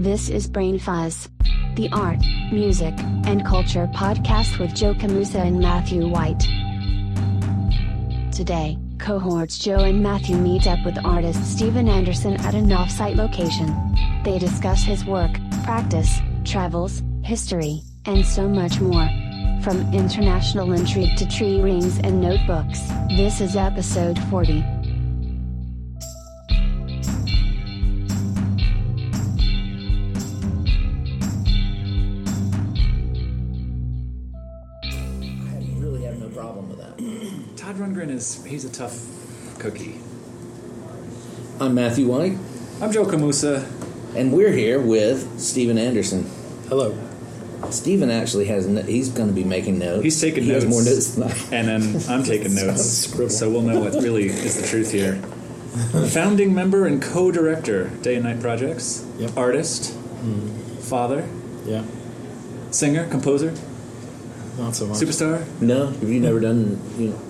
This is Brain Fuzz, the art, music, and culture podcast with Joe Camusa and Matthew White. Today, cohorts Joe and Matthew meet up with artist Steven Anderson at an offsite location. They discuss his work, practice, travels, history, and so much more. From international intrigue to tree rings and notebooks, this is episode 40. He's a tough cookie. I'm Matthew White, I'm Joe Camusa. and we're here with Steven Anderson. Hello. Steven actually has, no- he's going to be making notes. He's taking he notes. has more notes than I. And then I'm taking notes, Scribble. so we'll know what really is the truth here. Founding member and co-director, Day and Night Projects. Yep. Artist, mm-hmm. father, Yeah. singer, composer, Not so much. superstar. No, have you never done, you know,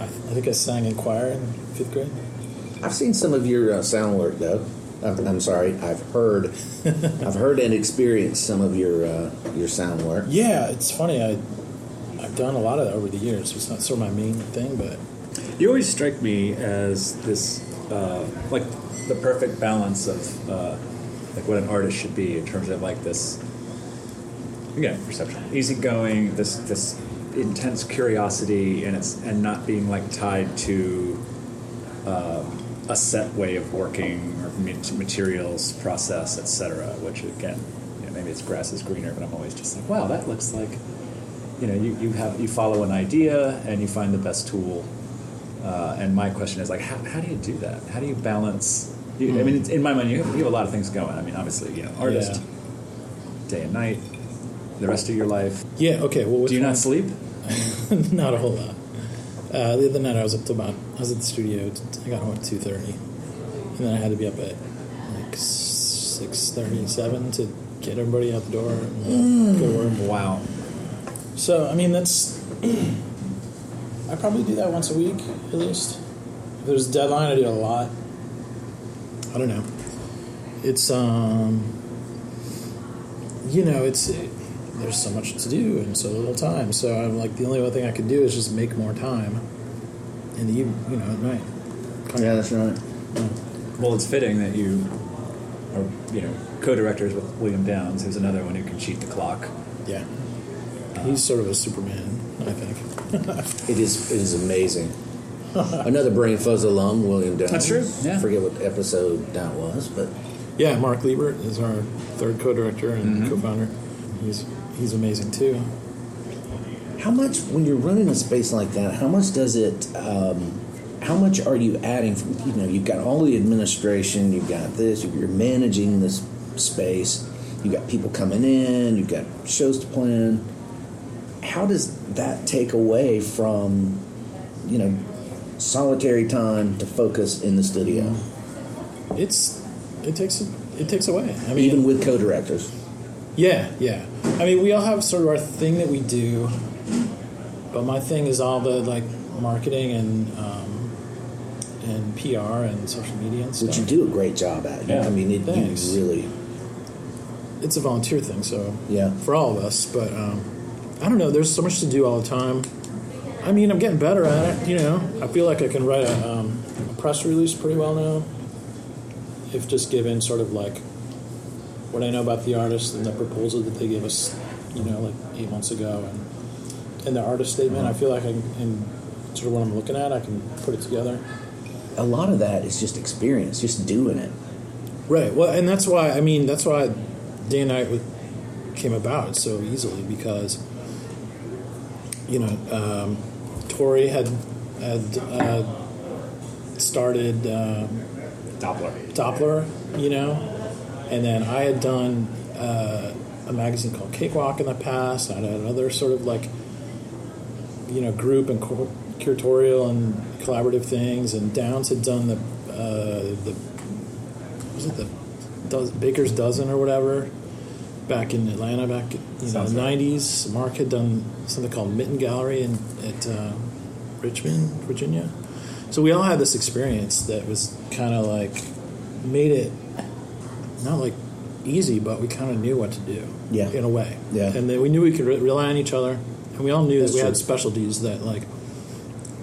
I, I think I sang in choir in fifth grade. I've seen some of your uh, sound work though. I'm, I'm sorry, I've heard, I've heard and experienced some of your uh, your sound work. Yeah, it's funny. I I've done a lot of that over the years. It's not sort of my main thing, but You always strike me as this, uh, like the perfect balance of uh, like what an artist should be in terms of like this. Again, perception, easygoing, this this intense curiosity, and it's and not being like tied to uh, a set way of working or materials, process, etc. Which again, you know, maybe it's grass is greener, but I'm always just like, wow, that looks like. You know, you, you have you follow an idea and you find the best tool uh, and my question is like, how, how do you do that? How do you balance? You, I mean, it's, in my mind, you have, you have a lot of things going. I mean, obviously, you know, artist, day and night, the rest of your life. yeah. Okay. Well, do you one? not sleep? not a whole lot. Uh, the other night I was up to about I was at the studio. I got home at two thirty, and then I had to be up at like six thirty seven to get everybody out the door and go to work. Wow. So I mean that's I probably do that once a week at least. If there's a deadline, I do a lot. I don't know. It's um, you know, it's there's so much to do and so little time. So I'm like the only thing I can do is just make more time in the eve- you know at night. Yeah, that's right. Well, it's fitting that you are, you know, co-directors with William Downs, who's another one who can cheat the clock. Yeah, he's sort of a Superman, I think. It is it is amazing. Another Brain Fuzz alum, William Downs. That's true, yeah. I forget what episode that was, but Yeah, Mark Leibert is our third co-director and Mhm. co-founder. He's he's amazing too. How much, when you're running a space like that, how much does it, um, how much are you adding? From, you know, you've got all the administration, you've got this, you're managing this space, you've got people coming in, you've got shows to plan. How does that take away from, you know, solitary time to focus in the studio, It's it takes it takes away. I mean, even with co-directors? Yeah, yeah. I mean, we all have sort of our thing that we do, but my thing is all the like marketing and um, and PR and social media and stuff. Which you do a great job at. Yeah. I mean, it, Thanks. you really, It's a volunteer thing, so yeah. for all of us. But um, I don't know. There's so much to do all the time. I mean, I'm getting better at it. You know, I feel like I can write a, um, a press release pretty well now. If just given sort of like what I know about the artist and the proposal that they gave us, you know, like eight months ago, and and the artist statement, I feel like I can, sort of what I'm looking at, I can put it together. A lot of that is just experience, just doing it. Right. Well, and that's why I mean that's why day and night with, came about so easily because you know um, Tori had had uh, started um, Doppler. Doppler, you know, and then I had done uh, a magazine called Cakewalk in the past. I had another sort of like you know group and cu- curatorial and collaborative things, and Downs had done the uh, the was it the does, Baker's Dozen or whatever back in Atlanta back you know in the right. nineties. Mark had done something called Mitten Gallery in at uh, Richmond, Virginia. So we all had this experience that was kind of like made it not like easy, but we kind of knew what to do. Yeah. in a way. Yeah. and then we knew we could re- rely on each other, and we all knew That's that we had specialties that like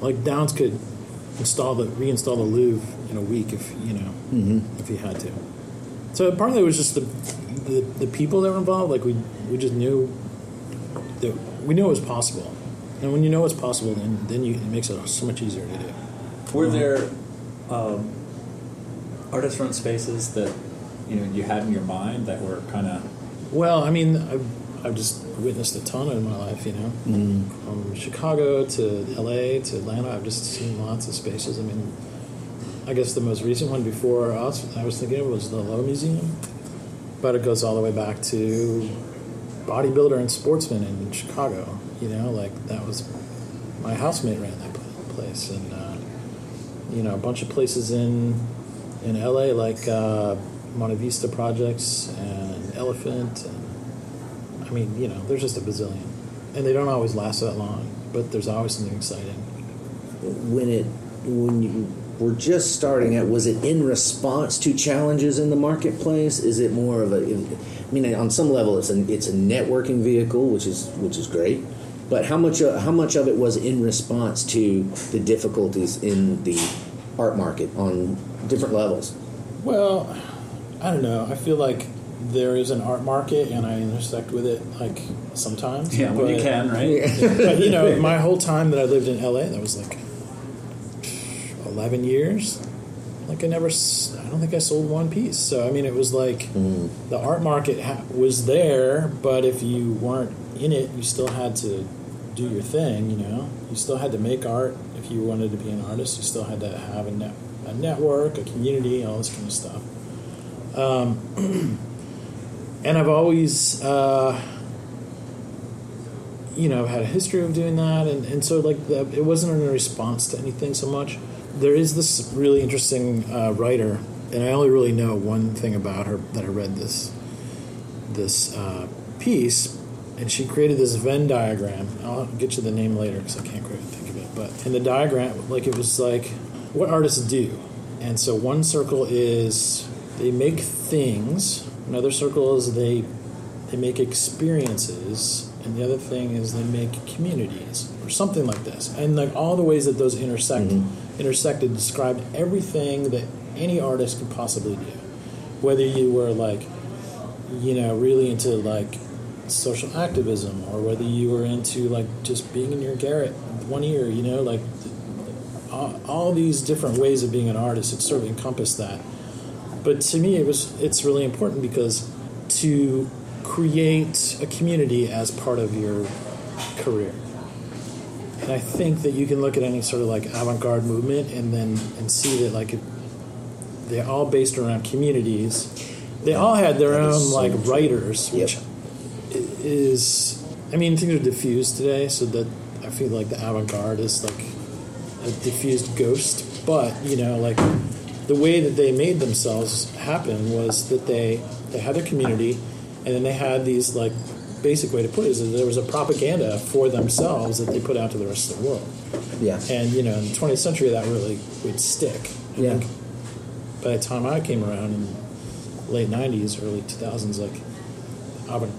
like Downs could install the reinstall the Louvre in a week if you know Mm-hmm. if he had to. So partly it was just the, the the people that were involved. Like we we just knew that we knew it was possible, and when you know it's possible, then then you, it makes it so much easier to do. Were there um, artist-run spaces that you know you had in your mind that were kind of Well, I mean, I've, I've just witnessed a ton in my life, you know. From Chicago to LA to Atlanta, I've just seen lots of spaces. I mean, I guess the most recent one before us, I was thinking of was the Low Museum, but it goes all the way back to bodybuilder and sportsman in Chicago. You know, like that was my housemate ran that place, and uh, you know, a bunch of places in in LA like uh, Monte Vista Projects and Elephant, and I mean, you know, there's just a bazillion, and they don't always last that long, but there's always something exciting. when it when you were just starting out was it in response to challenges in the marketplace? Is it more of a i mean on some level it's a it's a networking vehicle which is which is great. But how much of, how much of it was in response to the difficulties in the art market on different levels? Well, I don't know. I feel like there is an art market, and I intersect with it like sometimes. yeah when you can right but you know, my whole time that I lived in LA, that was like eleven years. Like I never, I don't think I sold one piece. So I mean, it was like mm-hmm. the art market ha- was there, but if you weren't in it, you still had to do your thing. You know, you still had to make art. If you wanted to be an artist, you still had to have a net, a network, a community, all this kind of stuff. Um, and I've always. Uh, you know, had a history of doing that, and, and so like the, it wasn't in response to anything so much. There is this really interesting uh, writer, and I only really know one thing about her that I read this this uh, piece, and she created this Venn diagram. I'll get you the name later because I can't quite think of it. But in the diagram, like it was like what artists do, and so one circle is they make things. Another circle is they they make experiences and the other thing is they make communities or something like this. And like all the ways that those intersect mm-hmm. intersected described everything that any artist could possibly do. Whether you were like you know really into like social activism or whether you were into like just being in your garret one ear you know like all, all these different ways of being an artist it sort of encompassed that but to me it was it's really important because to create a community as part of your career. And i think that you can look at any sort of like avant-garde movement and then and see that like it, they're all based around communities. They all had their That own so like true. writers which i- is i mean things are diffused today so that i feel like the avant-garde is like a diffused ghost. But you know like the way that they made themselves happen was that they they had their community and then they had these like basic way to put it is that there was a propaganda for themselves that they put out to the rest of the world. Yeah and you know in the 20th century that really would stick. I Yeah. think by the time i came around in the late 90s early 2000s like I would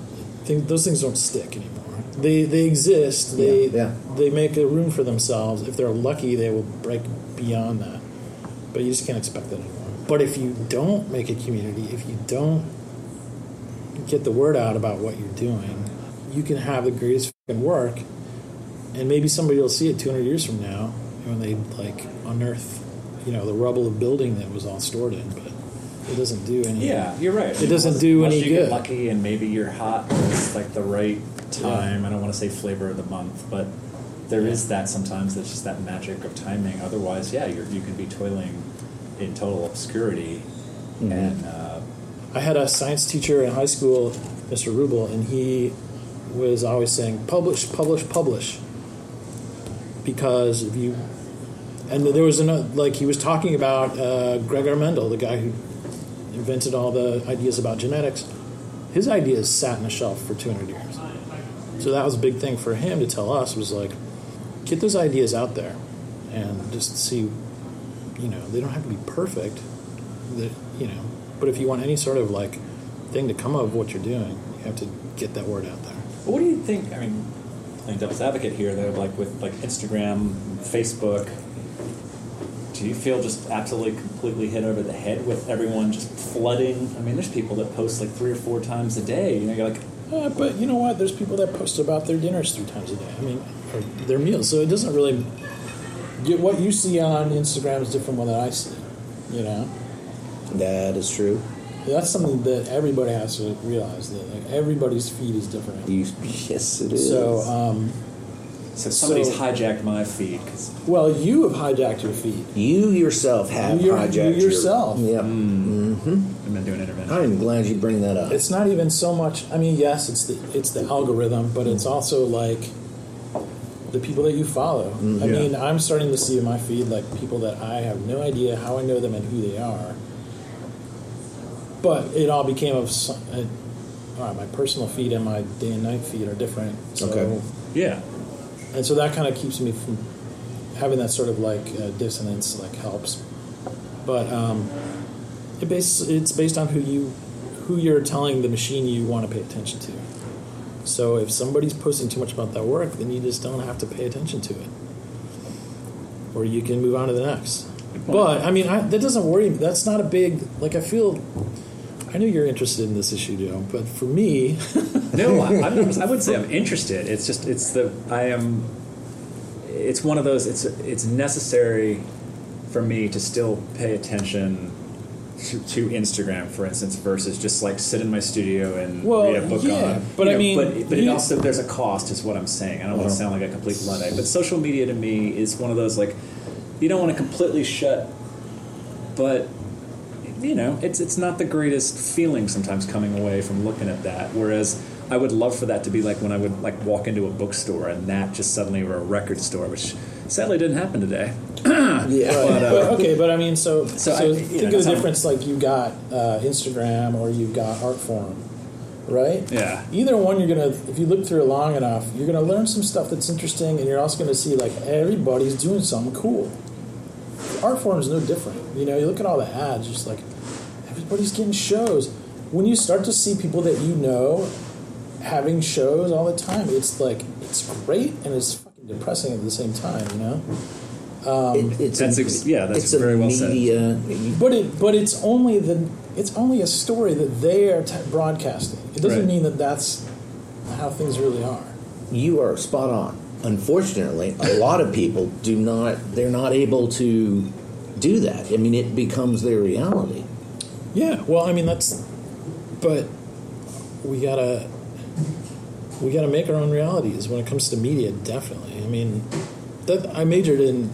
think those things don't stick anymore. They they exist. They Yeah, yeah. they make a room for themselves. If they're lucky they will break beyond that but you just can't expect that anymore but if you don't make a community if you don't get the word out about what you're doing you can have the greatest fucking work and maybe somebody will see it 200 years from now when they like unearth you know the rubble of building that was all stored in but it doesn't do any Yeah, you're right. It doesn't Unless- do unless any you get good. lucky, and maybe you're hot. It's like the right time. I don't want to say flavor of the month, but there is that sometimes. It's just that magic of timing. Otherwise, yeah, you're, you can be toiling in total obscurity, Mm-hmm. and uh, I had a science teacher in high school, Mr. Rubel, and he was always saying, publish, publish, publish. Because if you. And there was another, like, he was talking about uh, Gregor Mendel, the guy who invented all the ideas about genetics. His ideas sat in a shelf for 200 years. So that was a big thing for him to tell us was like, get those ideas out there and just see, you know, they don't have to be perfect that you know but if you want any sort of like thing to come of what you're doing. You have to get that word out there. What do you think? I mean, playing devil's advocate here, though, like with like Instagram, Facebook, do you feel just absolutely completely hit over the head with everyone just flooding? I mean, there's people that post like three or four times a day. You know, you're like, Uh, but you know what? There's people that post about their dinners three times a day. I mean, or their meals. So it doesn't really. Get what you see on Instagram is different from what I see. You know, That is true. that's something that everybody has to realize that like everybody's feed is different. You, yes, it is. So, um, so somebody's So- hijacked my feed. 'cause- well, you have hijacked your feed. you yourself have You're- hijacked you yourself. Your, yep. I've been doing intervention. I'm glad you bring that up. It's not even so much. I mean, yes, it's the it's the algorithm, but it's also like the people that you follow. I Yeah. mean, I'm starting to see in my feed like people that I have no idea how I know them and who they are. But it all became of uh, all right. My personal feed and my day and night feed are different. So, Okay. Yeah. and so that kind of keeps me from having that sort of like uh, dissonance. Like helps, but um, it base it's based on who you who you're telling the machine you want to pay attention to. So if somebody's posting too much about that work, then you just don't have to pay attention to it, or you can move on to the next. But I mean, I, that doesn't worry me. That's not a big like. I feel. I know you're interested in this issue, Joe, but for me, No, I, I'm I would say I'm interested. It's just it's the I am. It's one of those. It's it's necessary for me to still pay attention to, to Instagram, for instance, versus just like sit in my studio and Well, read a book yeah, on. but you I mean, but, but it also there's a cost, is what I'm saying. I don't want to uh-huh. sound like a complete luddite, but social media to me is one of those like you don't want to completely shut, but you know, it's it's not the greatest feeling sometimes coming away from looking at that. Whereas I would love for that to be like when I would like walk into a bookstore and that just suddenly were a record store, which sadly didn't happen today. yeah. But, okay, but I mean, so so, So I- you know, think of the difference. Like you got uh, Instagram or you've got Artforum, right? Yeah. Either one, you're gonna if you look through it long enough, you're gonna learn some stuff that's interesting, and you're also gonna see like everybody's doing something cool. Artforum is no different. You know, you look at all the ads, just like everybody's getting shows. When you start to see people that you know having shows all the time, it's like it's great and it's fucking depressing at the same time. You know. Um, it- it's That's a, ex- yeah, that's it's a very well said. But it, but it's only the, it's only a story that they are t- broadcasting. It doesn't Right. mean that that's how things really are. You are spot on. Unfortunately, a lot of people do not. They're not able to do that. I mean, it becomes their reality. Yeah. Well, I mean that's, but we gotta, we gotta make our own realities when it comes to media. Definitely. I mean, that I majored in,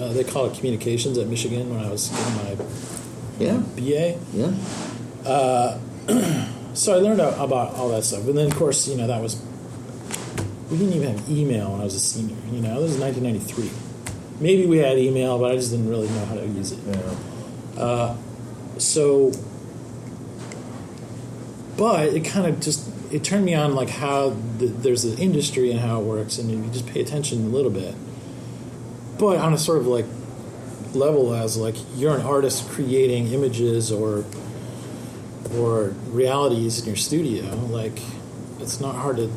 uh, they call it communications at Michigan when I was getting my Yeah, BA. yeah. So I learned about all that stuff, and then of course, you know, that was we didn't even have email when I was a senior. You know, this is 1993. Maybe we had email, but I just didn't really know how to use it. Uh, so, but it kind of just it turned me on like how the, there's an industry and how it works, and you just pay attention a little bit. But on a sort of like level as like you're an artist creating images or or realities in your studio, like it's not hard to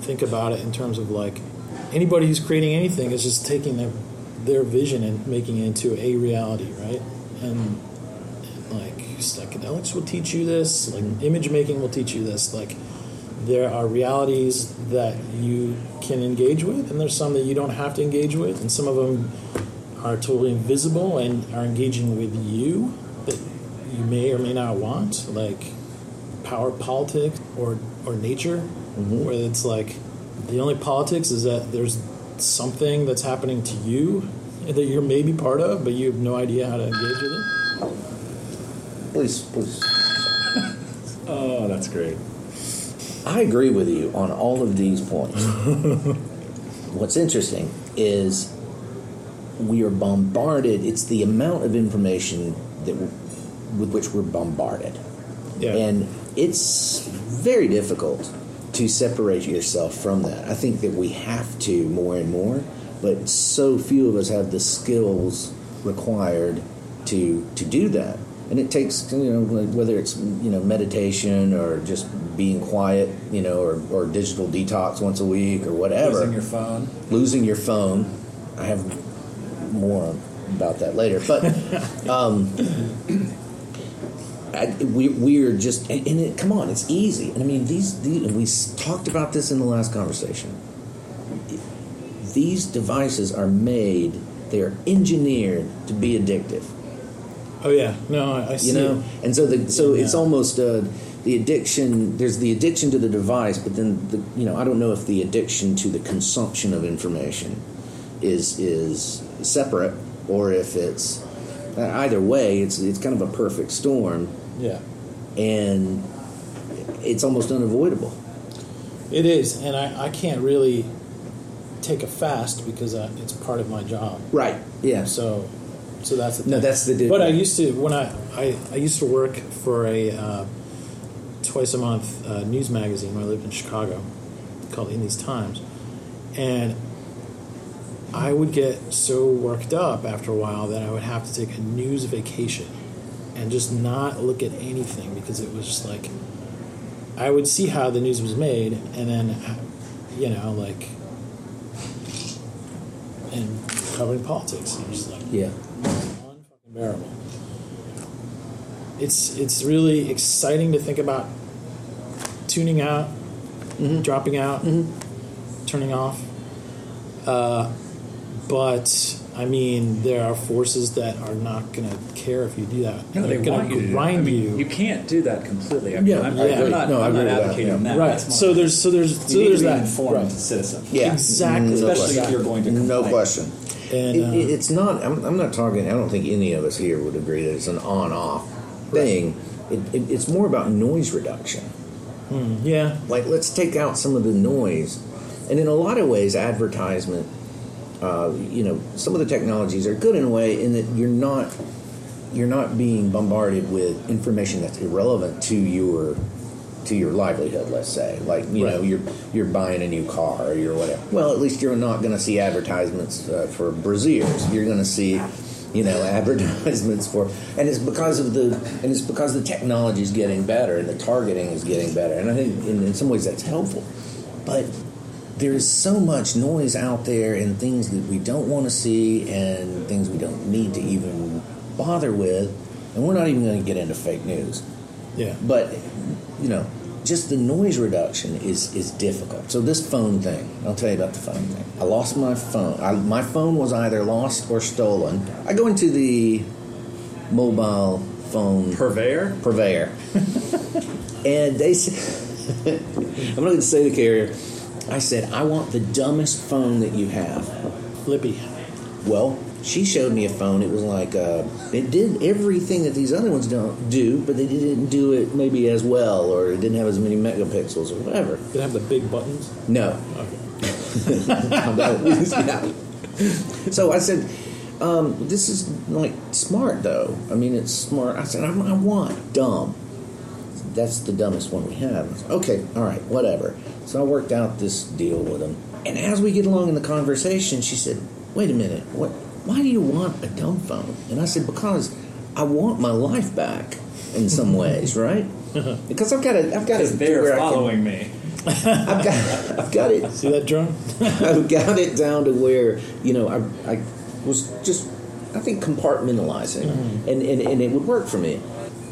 think about it in terms of like anybody who's creating anything is just taking their their vision and making it into a reality, right? And like psychedelics will teach you this, like image making will teach you this. Like there are realities that you can engage with, and there's some that you don't have to engage with, and some of them are totally invisible and are engaging with you that you may or may not want, like power politics or or nature, mm-hmm. where it's like the only politics is that there's something that's happening to you that you're maybe part of, but you have no idea how to engage with it. Please, please. Oh, that's great. I agree with you on all of these points. What's interesting is we are bombarded. It's the amount of information that with which we're bombarded, Yeah. and it's very difficult to separate yourself from that. I think that we have to more and more, but so few of us have the skills required to to do that. and it takes you know whether it's you know meditation or just being quiet, you know, or, or digital detox once a week or whatever. Using your phone. losing your phone. I have more about that later, but um, I, we we are just and, and it, come on, it's easy. And I mean these, these we talked about this in the last conversation. These devices are made; they are engineered to be addictive. Oh yeah, no, I, I see. You know, it. and so the so it's almost uh, the addiction. There's the addiction to the device, but then the you know I don't know if the addiction to the consumption of information is is separate or if it's uh, either way. It's it's kind of a perfect storm, Yeah, and it's almost unavoidable. it is, and I, I can't really take a fast because uh, it's part of my job. Right. Yeah. So, so that's the No, that's the di- But I used to when I I, I used to work for a uh, twice a month uh, news magazine when I lived in Chicago called In These Times, and I would get so worked up after a while that I would have to take a news vacation and just not look at anything because it was just like I would see how the news was made and then you know like and covering politics. It was like Yeah. unfucking It's it's really exciting to think about tuning out, dropping out, turning off. Uh, but I mean, there are forces that are not going to care if you do that. No, they They're want gonna you to do that. grind I mean, you. You can't do that completely. I Yeah, I'm, I I'm not, No, I I'm agree not with that, advocating yeah. that. right. That's more- So there's so there's so you need there's to be that. an informed Right. citizen. Yeah. Exactly. No Especially question. if you're going to complain. No question. And It, uh, it- it's not. I'm, I'm not talking. I don't think any of us here would agree that it's an on-off thing. It, it, it's more about noise reduction. Yeah, Like, let's take out some of the noise, and in a lot of ways, advertisement. Uh, you know, some of the technologies are good in a way in that you're not you're not being bombarded with information that's irrelevant to your to your livelihood. Let's say, like you know, you're you're buying a new car or you're whatever. Well, at least you're not going to see advertisements uh, for braziers. You're going to see, you know, advertisements for, and it's because of the and it's because the technology is getting better and the targeting is getting better. And I think in, in some ways that's helpful, but there's so much noise out there and things that we don't want to see and things we don't need to even bother with and we're not even going to get into fake news yeah. but you know just the noise reduction is is difficult so this phone thing i'll tell you about the phone thing i lost my phone I, my phone was either lost or stolen i go into the mobile phone Purveyor? purveyor. and they said, I'm going to say the carrier. I said, I want the dumbest phone that you have. Flippy. Well, she showed me a phone. It was like, uh, it did everything that these other ones don't do, but they didn't do it maybe as well, or it didn't have as many megapixels or whatever. Did it have the big buttons? No. Okay. yeah. So I said, um, "This is like smart, though. I mean, it's smart." I said, "I, I want dumb. That's the dumbest one we have." Said, okay, all right, whatever. So I worked out this deal with him, and as we get along in the conversation, she said, "Wait a minute, what? Why do you want a dumb phone?" And I said, "Because I want my life back in some ways, right? Because I've got to, I've got it. Because they're following me. I've got, I've got it See that drone? I've got it down to where you know I, I was just I think compartmentalizing mm-hmm. and, and and it would work for me.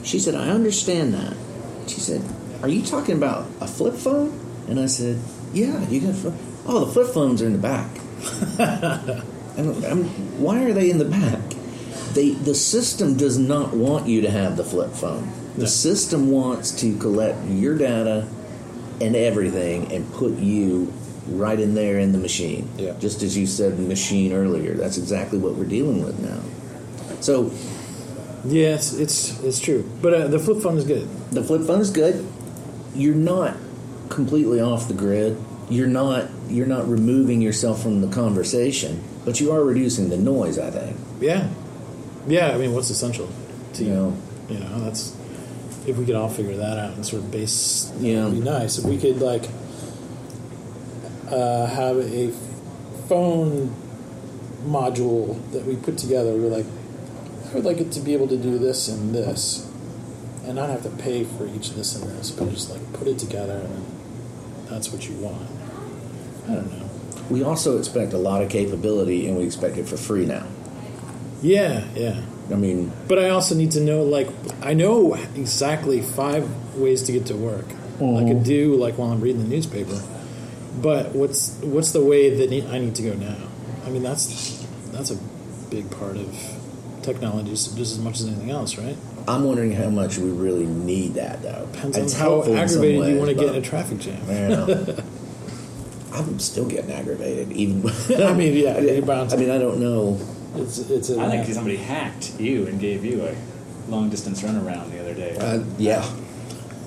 She said, "I understand that." She said, "Are you talking about a flip phone?" And I said, "Yeah, you got. Flip. Oh, the flip phones are in the back." And I'm, why are they in the back? They the system does not want you to have the flip phone. The No. system wants to collect your data and everything and put you right in there in the machine. Yeah. Just as you said machine earlier. That's exactly what we're dealing with now. So yeah, it's it's, it's true. But uh, the flip phone is good. the flip phone is good. You're not completely off the grid. You're not you're not removing yourself from the conversation, but you are reducing the noise, I think. Yeah, yeah. I mean, what's essential to You know. You know, that's if we could all figure that out and sort of base. Yeah. it'd be nice if we could like uh, have a phone module that we put together. We're like I would like it to be able to do this and this, and not have to pay for each of this and this, but just like put it together and that's what you want. I don't know. We also expect a lot of capability, and we expect it for free now. Yeah, yeah. I mean, But I also need to know, like, I know exactly five ways to get to work. I could mhm. do like while I'm reading the newspaper. But what's what's the way that ne- I need to go now? I mean, that's that's a big part of technology, just just as much as anything else, right? I'm wondering how much we really need that, though. Depends It's on how helpful in some aggravated you want to get in a traffic jam. Yeah. I'm still getting aggravated, even. I mean, yeah, you're bound to. I mean, I don't know. It's it's a, I think somebody hacked you and gave you a long distance runaround the other day, Uh, yeah,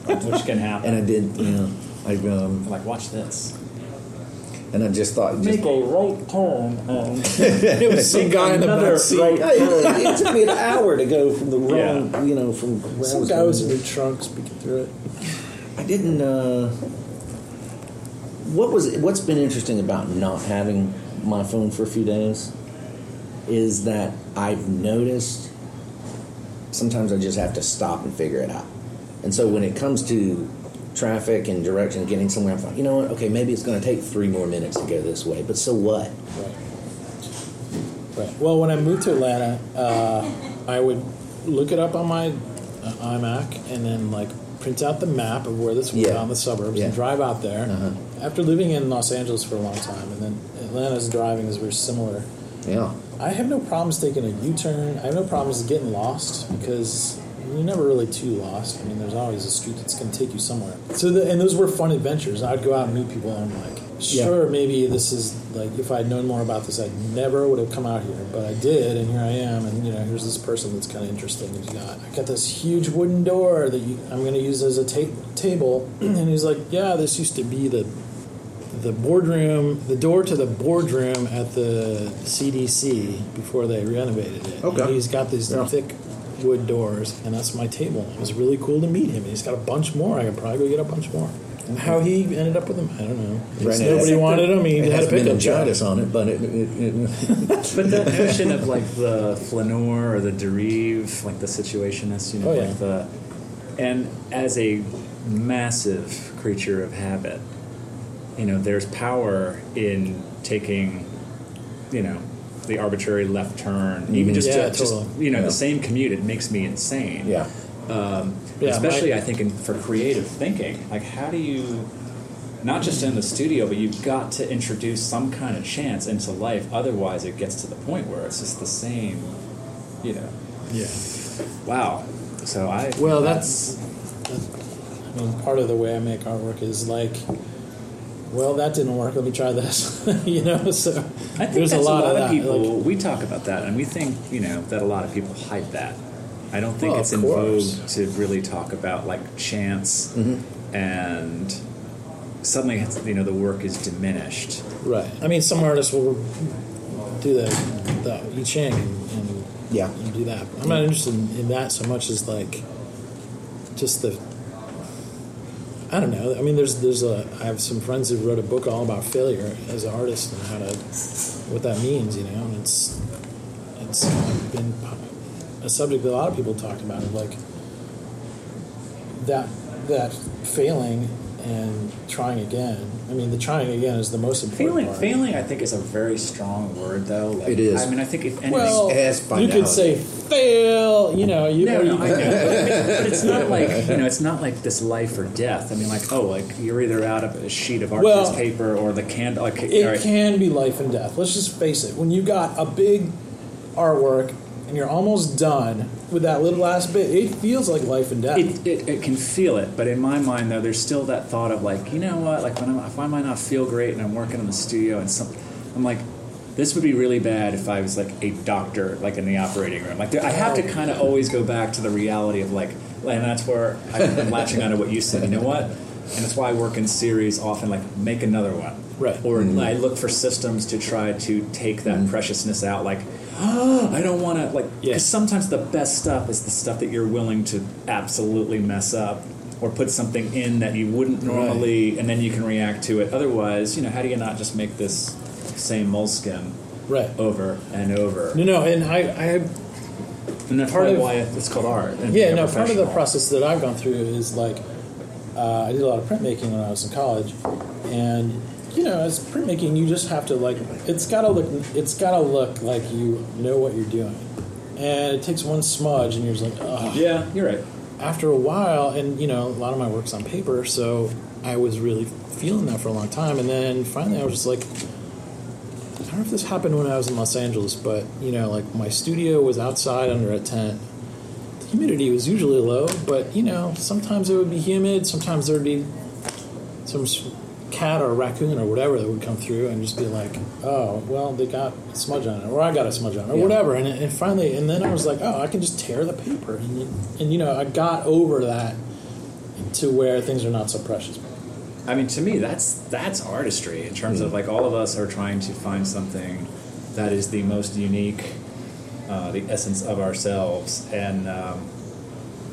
which can happen. and I did. You know, I um, like, watch this. and I just thought, just, a right turn. And it was some guy in the back seat. right- Hey, it took me an hour to go from the wrong, Yeah. you know, from where I Some was guy going. was in your trunk speaking through it. I didn't. Uh, what was what's been interesting about not having my phone for a few days is that I've noticed sometimes I just have to stop and figure it out. And so when it comes to traffic and direction, getting somewhere, I'm like, you know what? Okay, maybe it's going to take three more minutes to go this way, but so what? Right. Right. Well, when I moved to Atlanta, uh, I would look it up on my uh, iMac and then like print out the map of where this was Yeah. in the suburbs Yeah. and drive out there. Uh-huh. After living in Los Angeles for a long time, and then Atlanta's driving is very similar. Yeah. I have no problems taking a U-turn. I have no problems getting lost because you're never really too lost. I mean, there's always a street that's going to take you somewhere. So, the, and those were fun adventures. I'd go out and meet people, and I'm like, Yeah. sure, maybe this is like if I'd known more about this, I never would have come out here, but I did, and here I am. And you know, here's this person that's kind of interesting. He's got, I got this huge wooden door that you, I'm going to use as a ta- table, and he's like, yeah, this used to be the the boardroom, the door to the boardroom at the CDC before they renovated it. Okay. And he's got these Yeah. thick wood doors, and that's my table. It was really cool to meet him. He's got a bunch more. I could probably go get a bunch more. How he ended up with them, I don't know. Right nobody it's- wanted him. He It had a pickup meningitis truck. on it, but it, it, it But that notion of like the flaneur or the derive, like the situationist, you know, Oh, yeah. like the, and as a massive creature of habit, you know, there's power in taking, you know, the arbitrary left turn, even just, Mm-hmm. Yeah, to, just you know, Yeah. the same commute. It makes me insane. yeah. Um, Yeah, especially my- I think in, for creative thinking. Like, how do you, not just in the studio, but you've got to introduce some kind of chance into life. Otherwise, it gets to the point where it's just the same. You know. Yeah. Wow. So I. Well, that's. I mean, part of the way I make artwork is like, well, that didn't work. Let me try this. you know, so I think there's that's a lot, of, of, people. Like, we talk about that, and we think you know that a lot of people hide that. I don't think Well, it's in vogue to really talk about like chance Mm-hmm. and suddenly you know the work is diminished. right. I mean, some artists will do the, the I Ching and, and Yeah. and do that. I'm not interested in, in that so much as like just the. I don't know. I mean, there's there's a. I have some friends who wrote a book all about failure as an artist and how to, what that means. You know, and it's it's been a subject that a lot of people talked about. Like that that failing and trying again. I mean, the trying again is the most important Failing, part. failing, I think is a very strong word, though. Like, It is. I mean, I think if anything, Well, It has you could say fail. You know, you no, no, you I know, but, but it's not like you know, it's not like this life or death. I mean, like oh, like you're either out of a sheet of artist Well, paper or the candle. Like, It all right, can be life and death. Let's just face it. When you've got a big artwork and you're almost done with that little last bit, it feels like life and death. It, it, it can feel it, but in my mind, though, there's still that thought of like, you know what? Like when I'm, if I might not feel great and I'm working in the studio and something, I'm like, this would be really bad if I was like a doctor, like in the operating room. Like there, I have to oh. kind of always go back to the reality of like, and that's where I'm latching onto what you said. You know what? And that's why I work in series often. Like make another one, Right. Or mm-hmm. I look for systems to try to take that mm-hmm. preciousness out. Like, I don't want to like because Yeah. sometimes the best stuff is the stuff that you're willing to absolutely mess up or put something in that you wouldn't normally, and then you can react to it. Otherwise, you know, how do you not just make this same moleskin right. over and over? No, no, and I, I And that's part of why it's called art. and yeah, no. Part of the process that I've gone through is like uh, I did a lot of printmaking when I was in college, and you know, as printmaking, you just have to like it's gotta look it's gotta look like you know what you're doing, and it takes one smudge, and you're just like, oh. Yeah, you're right. After a while, and you know, a lot of my work's on paper, so I was really feeling that for a long time, and then finally, I was just like. I don't know if this happened when I was in Los Angeles, but you know, like my studio was outside under a tent. The humidity was usually low, but you know, sometimes it would be humid. Sometimes there would be some cat or a raccoon or whatever that would come through and just be like, "Oh, well, they got a smudge on it, or I got a smudge on it, or Yeah. whatever." And, and finally, and then I was like, "Oh, I can just tear the paper," and you, and you know, I got over that to where things are not so precious. I mean, to me, that's that's artistry in terms of like all of us are trying to find something that is the most unique, uh, the essence of ourselves, and um,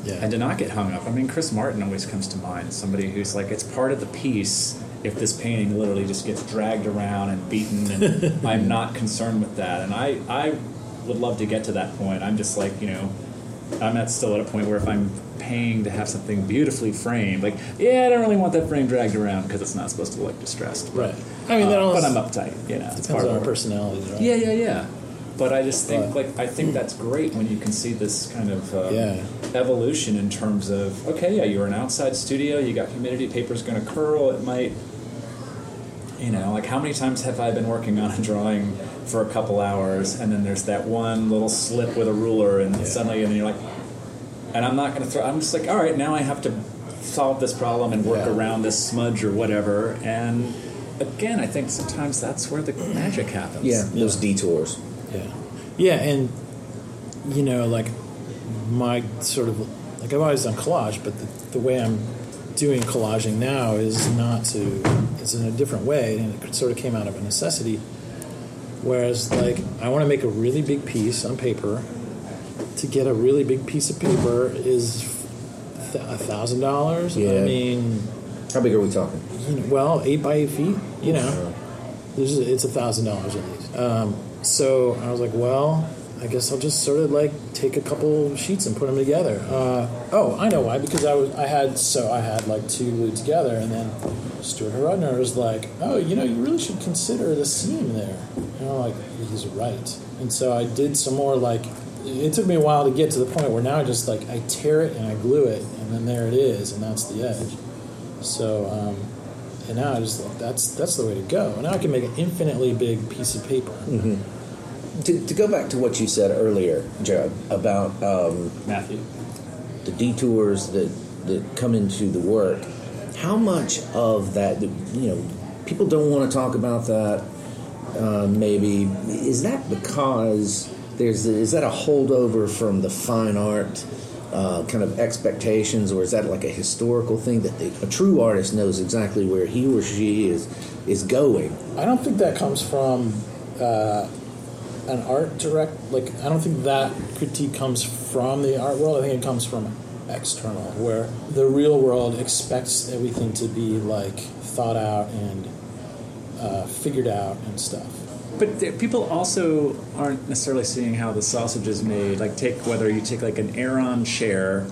Yeah, and to not get hung up. I mean, Chris Martin always comes to mind. Somebody who's like, it's part of the piece. If this painting literally just gets dragged around and beaten, and I'm not concerned with that. And I, I would love to get to that point. I'm just like, you know, I'm at still at a point where if I'm paying to have something beautifully framed, like, yeah, I don't really want that frame dragged around because it's not supposed to look distressed. right. I mean, that Uh, but I'm uptight. You know, it's part of our personalities, right? Yeah, yeah, yeah. But I just think, But- like, I think that's great when you can see this kind of uh, Yeah. evolution in terms of, okay, yeah, you're an outside studio, you got humidity, paper's going to curl, it might, you know, like how many times have I been working on a drawing for a couple hours, and then there's that one little slip with a ruler, and suddenly, and then you're like, and I'm not going to throw. I'm just like, all right, now I have to solve this problem and work Yeah. around this smudge or whatever. And again, I think sometimes that's where the magic happens. Yeah, those detours. Yeah, yeah, and you know, like my sort of like I've always done collage, but the, the way I'm doing collaging now is not to is in a different way, and it sort of came out of a necessity. Whereas, like, I want to make a really big piece on paper. To get a really big piece of paper is a thousand dollars. I mean, How big are we talking? you know, well, eight by eight feet. You know, there's it's a thousand dollars at least. Um, so I was like, well, I guess I'll just sort of like take a couple sheets and put them together. Uh, oh, I know why because I was I had so I had like two glued together, and then Stuart Rudner was like, oh, you know, you really should consider the seam there. And I'm like, he's right. And so I did some more like. It took me a while to get to the point where now I just like I tear it and I glue it, and then there it is, and that's the edge. So, um, and now I just like that's that's the way to go. And now I can make an infinitely big piece of paper. To, to go back to what you said earlier, Jared, about um, Matthew. the detours that that come into the work, how much of that, you know, people don't want to talk about that. Uh, maybe is that because there's is that a holdover from the fine art uh, kind of expectations, or is that like a historical thing that the, a true artist knows exactly where he or she is is going? I don't think that comes from uh, an art direct. Like I don't think that critique comes from the art world. I think it comes from external, where the real world expects everything to be like thought out and uh, figured out and stuff. But th- people also aren't necessarily seeing how the sausage is made. Like, take whether you take like an Aeron chair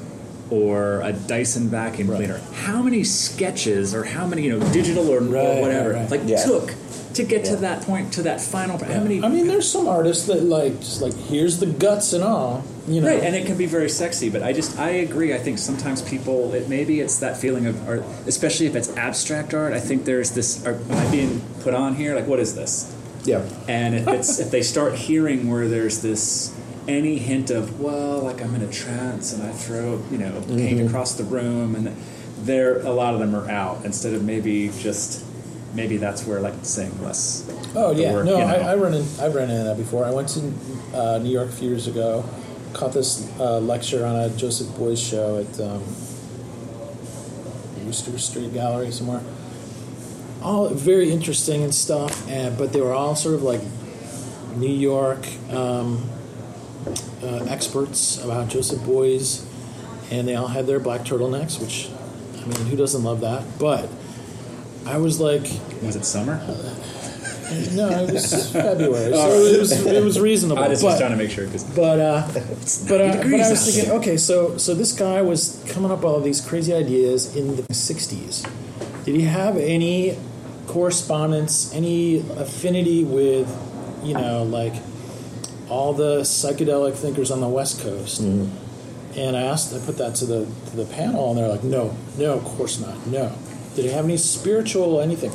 or a Dyson vacuum Right. cleaner. How many sketches or how many you know digital or, Right, or whatever right, right. like Yeah. took to get to that point to that final? How many? I mean, there's some artists that like just like here's the guts and all. You know, Right, and it can be very sexy, but I just I agree. I think sometimes people it maybe it's that feeling of art, especially if it's abstract art. I think there's this. Are, am I being put on here? Like, what is this? Yeah. And if it's if they start hearing where there's this any hint of well, like I'm in a trance and I throw you know paint mm-hmm. across the room, and there a lot of them are out instead of maybe just maybe that's where like saying less. Oh yeah, work, no, you know. I, I run in, I've run into that before. I went to uh, New York a few years ago, caught this uh, lecture on a Joseph Beuys show at um, Rooster Street Gallery somewhere. All very interesting and stuff, and but they were all sort of like New York um, uh, experts about Joseph Beuys, and they all had their black turtlenecks, which I mean, who doesn't love that? But I was like, Was it summer? No, it was February, so it was it was reasonable. I just but, was trying to make sure because But uh, but, uh, but I was thinking, okay, so so this guy was coming up with all these crazy ideas in the '60s. Did he have any correspondence, any affinity with, you know, like all the psychedelic thinkers on the West Coast? And I asked, I put that to the to the panel, and they're like, no, no, of course not, no. Did he have any spiritual anything?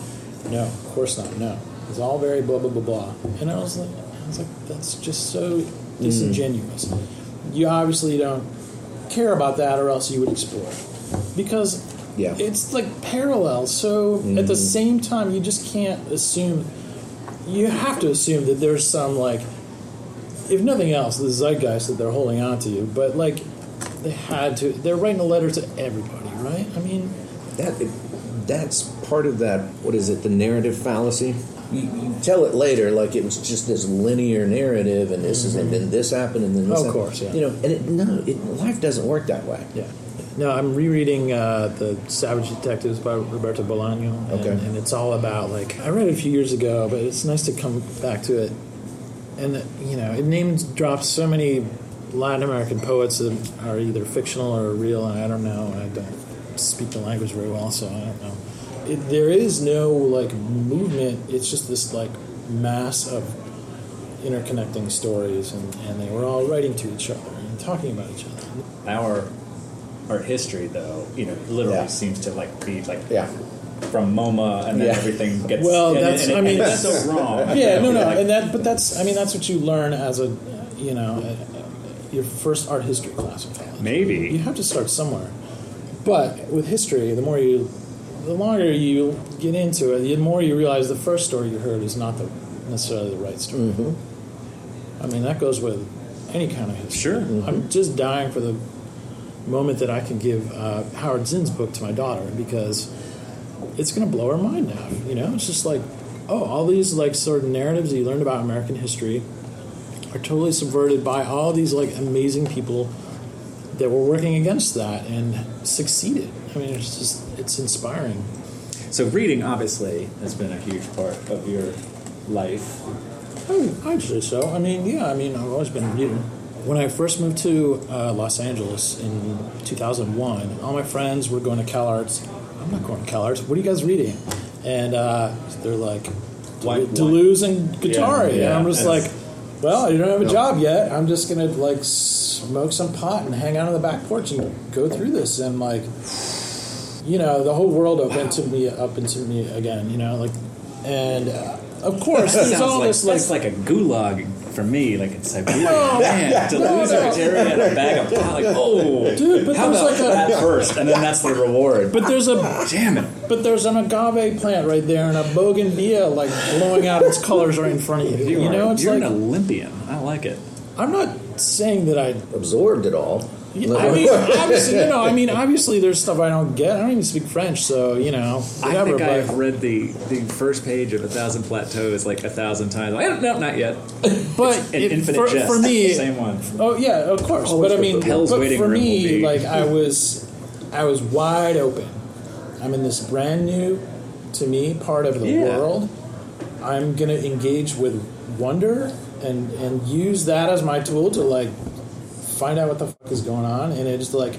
No, of course not, no. It's all very blah blah blah blah. And I was like, I was like, that's just so disingenuous. Mm. You obviously don't care about that, or else you would explore, because Yeah. it's like parallel. So at the mm. same time, you just can't assume. You have to assume that there's some like, if nothing else, the zeitgeist that they're holding on to. You, but like, they had to. They're writing a letter to everybody, right? I mean, That that's part of that. What is it? The narrative fallacy. You, you tell it later like it was just this linear narrative, and this is and then this happened, and then this Of happened. course, yeah. You know, and it, no, it, life doesn't work that way. yeah. No, I'm rereading uh, the Savage Detectives by Roberto Bolaño, and, Okay. and it's all about like I read it a few years ago, but it's nice to come back to it. And you know, it names drops so many Latin American poets that are either fictional or real, and I don't know. I don't speak the language very well, so I don't know. It, there is no like movement. It's just this like mass of interconnecting stories, and, and they were all writing to each other and talking about each other. our art history though, you know, literally Yeah. seems to like be like Yeah. from MoMA and then Yeah. everything gets Well, and, that's- and, I mean, that's so wrong. yeah, no, no, and that, but that's, I mean, that's what you learn as a, you know, uh, your first art history class in college. You have to start somewhere. But with history, the more you, the longer you get into it, the more you realize the first story you heard is not the necessarily the right story. I mean, that goes with any kind of history. Sure. I'm just dying for the moment that I can give uh, Howard Zinn's book to my daughter because it's going to blow her mind now. You know, it's just like, oh, all these like sort of narratives that you learned about American history are totally subverted by all these like amazing people that were working against that and succeeded. I mean, it's just it's inspiring. so reading obviously has been a huge part of your life. Oh, I'd say so. I mean, yeah. I mean, I've always been reader. When I first moved to uh, Los Angeles in 2001, all my friends were going to Cal Arts. I'm not going to Cal Arts. What are you guys reading? And uh, they're like, why- Deleuze and Guattari. Yeah, and I'm just it's- like, well, I don't have a job yet. I'm just gonna like smoke some pot and hang out on the back porch and go through this. And like, you know, the whole world opened to me up into me again. You know, like, and uh, of course, there's all like, this like that's like a gulag for me, like in Siberia. Oh, no. Man, to No, lose no. a vegetarian and a bag of pot, like oh, Dude, but how there's about like a- that first, and then that's the reward. But there's a damn it, but there's an agave plant right there and a bougainvillea like blowing out its colors right in front of you. you, You, are, know, it's you're like an Olympian. I like it. I'm not saying that I. Absorbed it all. I mean, obviously, you know, I mean, obviously, there's stuff I don't get. I don't even speak French, so you know, I whatever. think but I've read the, the first page of A Thousand Plateaus like a thousand times. Like, no, not not yet. but An it- infinite for, jest. for me, Same one. Oh yeah, of course. Always but I mean, Hell's but waiting for room me, like I was, I was wide open. I'm in this brand new, to me, part of the Yeah. world. I'm gonna engage with wonder and and use that as my tool to like find out what the fuck is going on, and it just like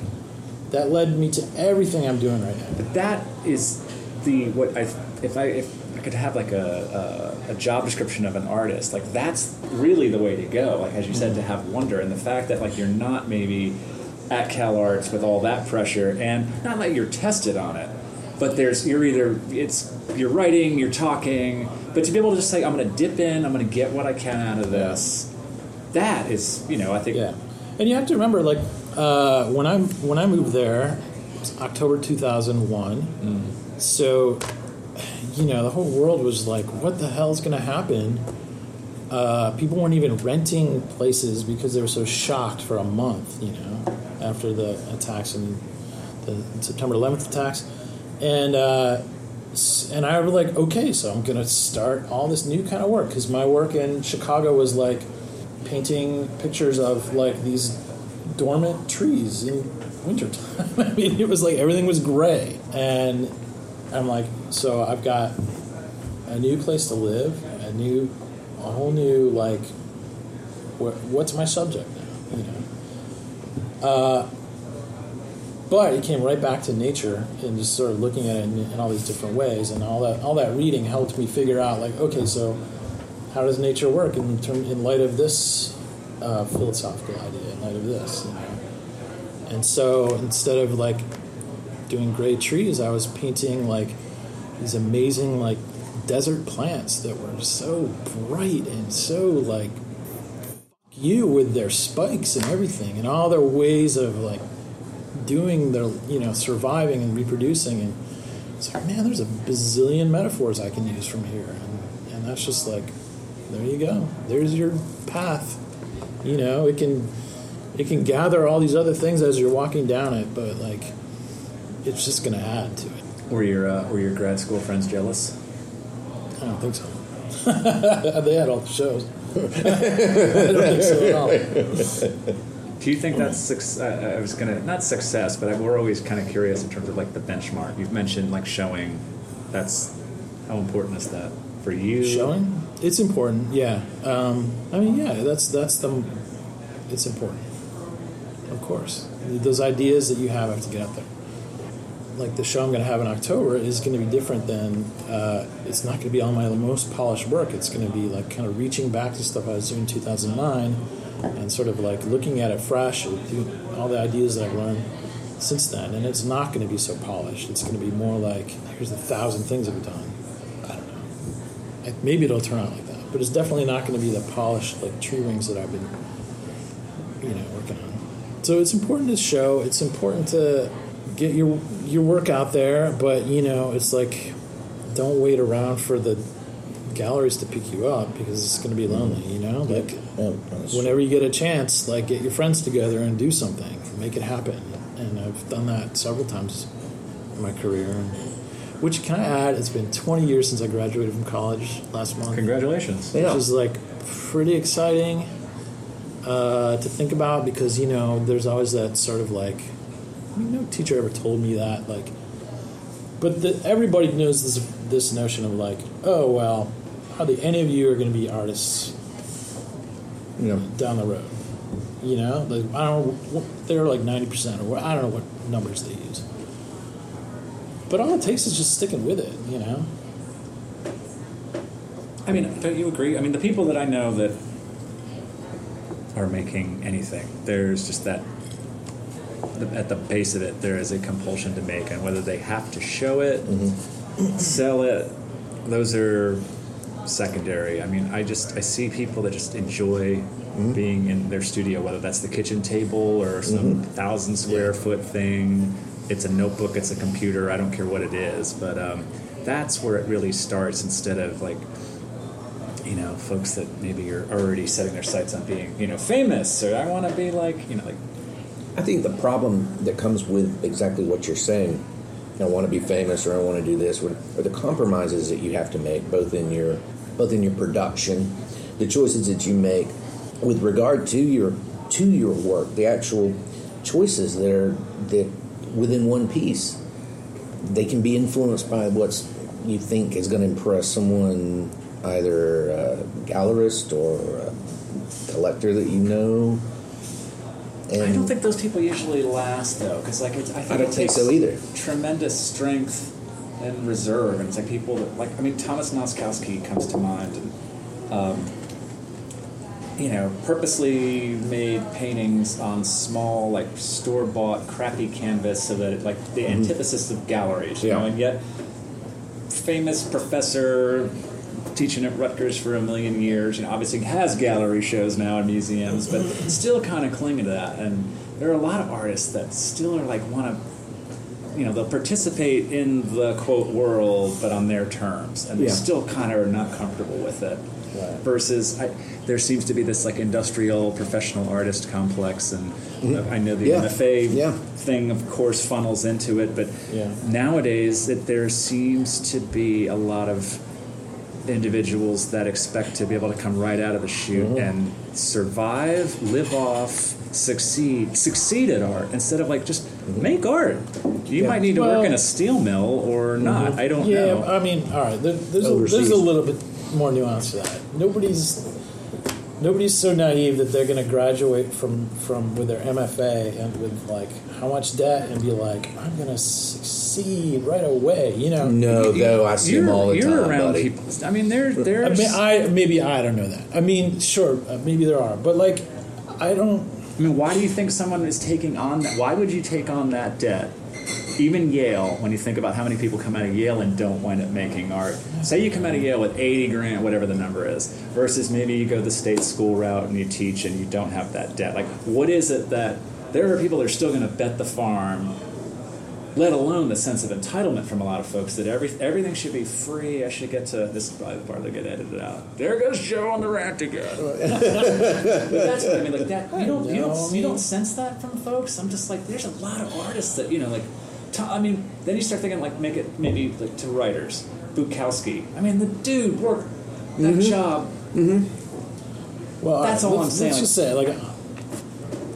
that led me to everything I'm doing right now. But that is the what I if I if I could have like a, a a job description of an artist like that's really the way to go. Like as you said, to mm-hmm. have wonder and the fact that like you're not maybe at Cal Arts with all that pressure and not that you're tested on it, but there's you're either it's you're writing, you're talking, but to be able to just say I'm going to dip in, I'm going to get what I can out of this. That is, you know, I think Yeah, and you have to remember, like uh, when I when I moved there, October two thousand one. So, you know, the whole world was like, "What the hell is going to happen?" Uh, people weren't even renting places because they were so shocked for a month. You know, after the attacks and the September eleventh attacks, and. Uh, and I was like, okay, so I'm gonna start all this new kind of work because my work in Chicago was like painting pictures of like these dormant trees in wintertime. I mean, it was like everything was gray, and I'm like, so I've got a new place to live, a new, a whole new like, what, what's my subject now? You know. Uh, but it came right back to nature and just sort of looking at it in, in all these different ways, and all that all that reading helped me figure out like, okay, so how does nature work in term, in light of this uh, philosophical idea, in light of this, you know? And so instead of like doing great trees, I was painting like these amazing like desert plants that were so bright and so like you with their spikes and everything and all their ways of like doing their you know surviving and reproducing and it's like man there's a bazillion metaphors i can use from here and, and that's just like there you go there's your path you know it can it can gather all these other things as you're walking down it but like it's just going to add to it Were your uh, were your grad school friends jealous? i don't think so they had all the shows i don't think so at all Do you think that's success? I was gonna not success, but I, we're always kind of curious in terms of like the benchmark. You've mentioned like showing. That's how important is that for you? Showing? It's important, yeah. Um, I mean, yeah, that's that's the. It's important, of course. Those ideas that you have have to get out there. Like the show I'm going to have in October is going to be different than. Uh, it's not going to be all my most polished work. It's going to be like kind of reaching back to stuff I was doing in 2009, and sort of like looking at it fresh, all the ideas that I've learned since then. And it's not going to be so polished. It's going to be more like here's a thousand things I've done. I don't know. Like, maybe it'll turn out like that, but it's definitely not going to be the polished like tree rings that I've been, you know, working on. So it's important to show. It's important to get your your work out there, but you know, it's like don't wait around for the galleries to pick you up because it's going to be lonely. You know, like Yeah, whenever you get a chance, like get your friends together and do something, make it happen. And I've done that several times in my career. Which can I add? It's been 20 years since I graduated from college last month, Congratulations. Yeah. which is like pretty exciting uh, to think about because you know there's always that sort of like, I mean, no teacher ever told me that like, but the, everybody knows this this notion of like, oh well, hardly any of you are going to be artists you know, down the road. You know, like I don't they're like ninety percent or I don't know what numbers they use. But all it takes is just sticking with it. You know, I mean, don't you agree? I mean, the people that I know that are making anything, there's just that at the base of it, there is a compulsion to make, and whether they have to show it, mm-hmm. sell it, those are secondary. I mean, I just I see people that just enjoy mm-hmm. being in their studio, whether that's the kitchen table or some mm-hmm. thousand square foot thing. It's a notebook, it's a computer. I don't care what it is, but um, that's where it really starts. Instead of like you know, folks that maybe are already setting their sights on being, you know, famous, or I want to be like, you know, like I think the problem that comes with exactly what you're saying, I want to be famous or I want to do this, or the compromises that you have to make, both in your both in your production, the choices that you make with regard to your to your work, the actual choices that are that within one piece, they can be influenced by what's you think is going to impress someone, either a gallerist or a collector that you know. And I don't think those people usually last though, because like it's, I think I don't it think so either. Tremendous strength and reserve, and it's like people that like I mean Thomas Nozkowski comes to mind, and um, you know purposely made paintings on small like store bought crappy canvas so that it, like the mm-hmm. antithesis of galleries, you Yeah. know, and yet famous professor teaching at Rutgers for a million years. You know, obviously has gallery shows now in museums, but mm-hmm. still kind of clinging to that. And there are a lot of artists that still are like want to, you know, they'll participate in the quote world, but on their terms, and they Yeah. still kind of are not comfortable with it. Right. Versus, I, there seems to be this like industrial professional artist complex, and I know the Mm-hmm. Yeah. MFA Yeah. thing, of course, funnels into it. But Yeah. nowadays, that there seems to be a lot of individuals that expect to be able to come right out of the chute Mm-hmm. and survive, live off, succeed, succeed at art instead of like just make art. You Yeah. might need to work in a steel mill or not. I don't yeah. know. I mean, all right. There, there's a, there's a little bit. More nuance to that. Nobody's nobody's so naive that they're going to graduate from from with their MFA and with like how much debt and be like, I'm going to succeed right away. You know. No, though I see you're, them all the you're time, around buddy. people. I mean, there, I there's. mean, I maybe I don't know that. I mean, sure, uh, maybe there are, but like, I don't. I mean, why do you think someone is taking on that? Why would you take on that debt? Even Yale, when you think about how many people come out of Yale and don't wind up making art. Say you come out of Yale with 80 grand, whatever the number is, versus maybe you go the state school route and you teach and you don't have that debt. Like, what is it that there are people that are still going to bet the farm, let alone the sense of entitlement from a lot of folks that every, everything should be free. I should get to, this is probably the part that get edited out. There goes Joe on the rant again. but that's what I mean. Like that, you don't, you don't, you don't sense that from folks. I'm just like, there's a lot of artists that you know, like, t- I mean, then you start thinking like, make it maybe like to writers, Bukowski. I mean, the dude worked that job. Well, That's all all right, I'm let's, saying, Let's just say, like,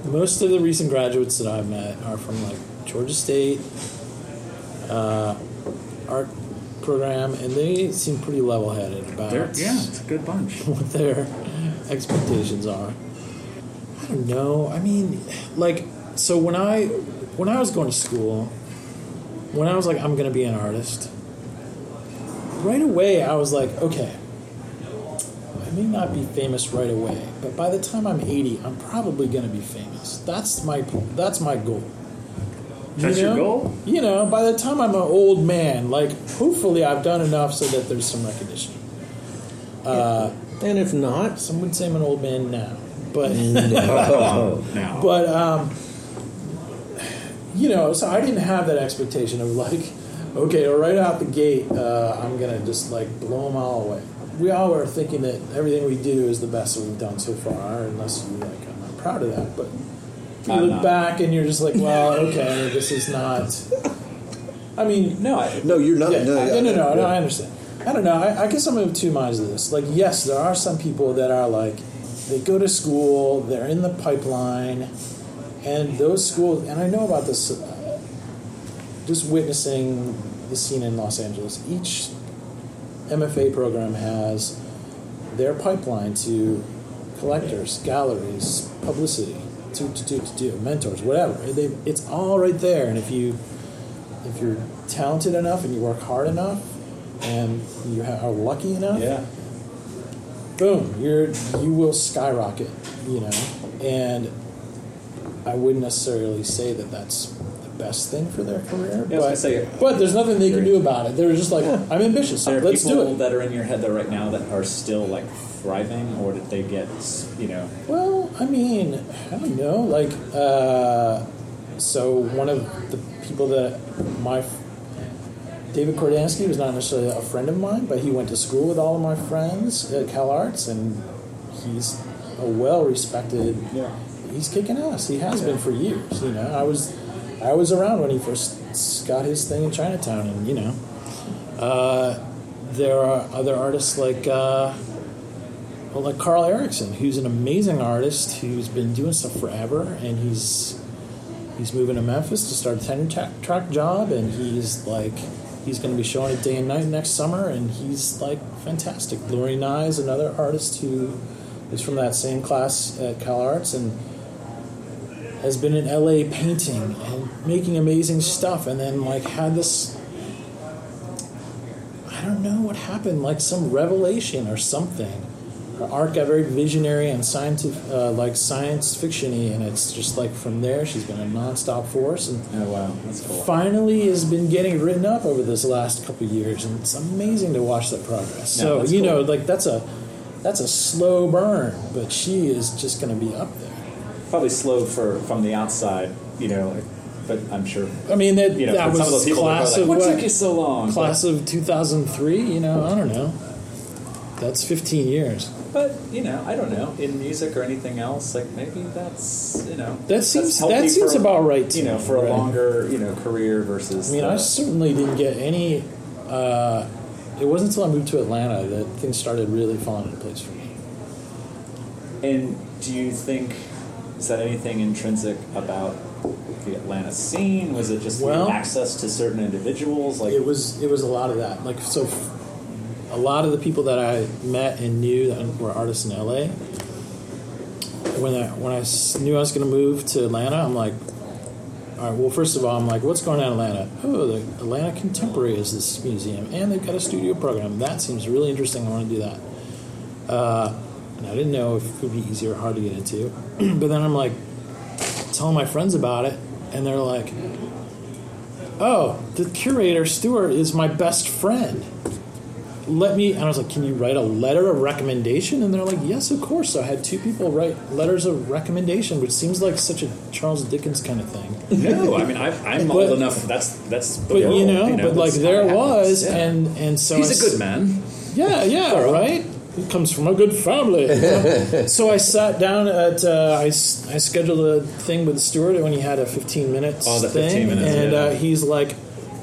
most of the recent graduates that I've met are from like Georgia State uh, art program, and they seem pretty level-headed about They're, yeah, it's a good bunch. what their expectations are. I don't know. I mean, like, so when I when I was going to school, when I was like, I'm going to be an artist, right away I was like, okay, I may not be famous right away, but by the time I'm 80, I'm probably going to be famous. That's my that's my goal. You That's your know? goal? You know, by the time I'm an old man, like hopefully I've done enough so that there's some recognition. Uh, And if not, some would say I'm an old man now, but no. Now, but um, you know, so I didn't have that expectation of like, okay, right out the gate, uh, I'm gonna just like blow them all away. We all were thinking that everything we do is the best that we've done so far, unless you like, I'm not proud of that, but if you I'm look not. back and you're just like, well, okay, this is not. I mean, no, I, no, you're not. yeah, no, no, no, no, no, I understand. I don't know. I, I guess I'm of two minds of this. Like, yes, there are some people that are like, they go to school, they're in the pipeline, and those schools, and I know about this, uh, just witnessing the scene in Los Angeles. Each MFA program has their pipeline to collectors, galleries, publicity, to, to, to, to do, mentors, whatever. They, it's all right there, and if you if you're talented enough and you work hard enough and you ha- are lucky enough, yeah. boom, you're you will skyrocket, you know. And I wouldn't necessarily say that that's the best thing for their career, Yeah, I but, gonna say- but there's nothing they can do about it. They're just like, I'm ambitious, There let's people do it. that are in your head though right now that are still like thriving, or did they get you know? Well, I mean, I don't know. Like, uh, so one of the people that my David Kordansky was not necessarily a friend of mine, but he went to school with all of my friends at Cal Arts, and he's a well-respected. Yeah. He's kicking ass. He has been for years. You know, I was, I was around when he first got his thing in Chinatown, and you know, uh, there are other artists like. Uh, well, like Carl Erickson, who's an amazing artist who's been doing stuff forever, and he's he's moving to Memphis to start a tenure track, track job, and he's like he's going to be showing it day and night next summer, and he's like fantastic. Lori Nye is another artist who is from that same class at Cal Arts and has been in LA painting and making amazing stuff, and then like had this I don't know what happened, like some revelation or something. Her art got very visionary and scientific, uh, like science fictiony, and it's just like from there she's been a nonstop force, and Oh wow, that's cool. finally has been getting written up over this last couple of years, and it's amazing to watch that progress. So you know, like that's a that's a slow burn, but she is just going to be up there. Probably slow for from the outside, you know, but I'm sure I mean that you know that was some of those people class are of what what? took you so long? class of 2003 you know i don't know that's 15 years But you know, I don't know in music or anything else. Like maybe that's you know That seems- that seems for- about right to You know, me, for a right. longer you know career versus. i mean the- i certainly didn't get any uh, it wasn't until i moved to atlanta that things started really falling into place for me And do you think is that anything intrinsic about the Atlanta scene? Was it just the Well- access to certain individuals? Like it was it was a lot of that like so f- a lot of the people that I met and knew that were artists in LA. When I when I knew I was going to move to Atlanta, I'm like, all right. Well, first of all, I'm like, what's going on in Atlanta? Oh, the Atlanta Contemporary is this museum, and they've got a studio program. That seems really interesting. I want to do that. Uh, and I didn't know if it would be easy or hard to get into. but then I'm like, telling my friends about it, and they're like, "Oh, the curator Stuart is my best friend. Let me." And I was like, "Can you write a letter of recommendation?" And they're like, "Yes, of course." So I had two people write letters of recommendation, which seems like such a Charles Dickens kind of thing. No, I mean I, I'm But- old enough. That's that's. The But world, you know, but like there it was, yeah. and and so he's a good man. Yeah, yeah, right. He comes from a good family. so I sat down at uh, I, s- I scheduled a thing with Stuart when he had a 15 minutes Oh, the thing, 15 minutes, and yeah. uh, he's like,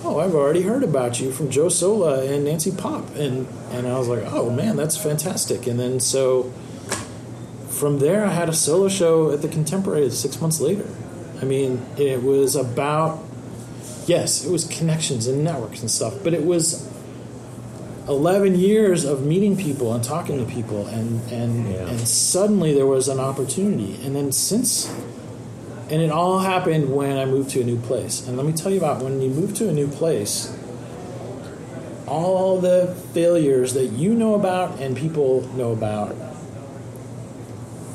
"Oh, I've already heard about you from Joe Sola and Nancy Popp," and and I was like, "Oh man, that's fantastic!" And then so from there, I had a solo show at the Contemporary six months later. I mean, it was about yes, it was connections and networks and stuff, but it was 11 years of meeting people and talking to people and and Yeah. and suddenly there was an opportunity. And then since and it all happened when I moved to a new place. And let me tell you about when you move to a new place all the failures that you know about and people know about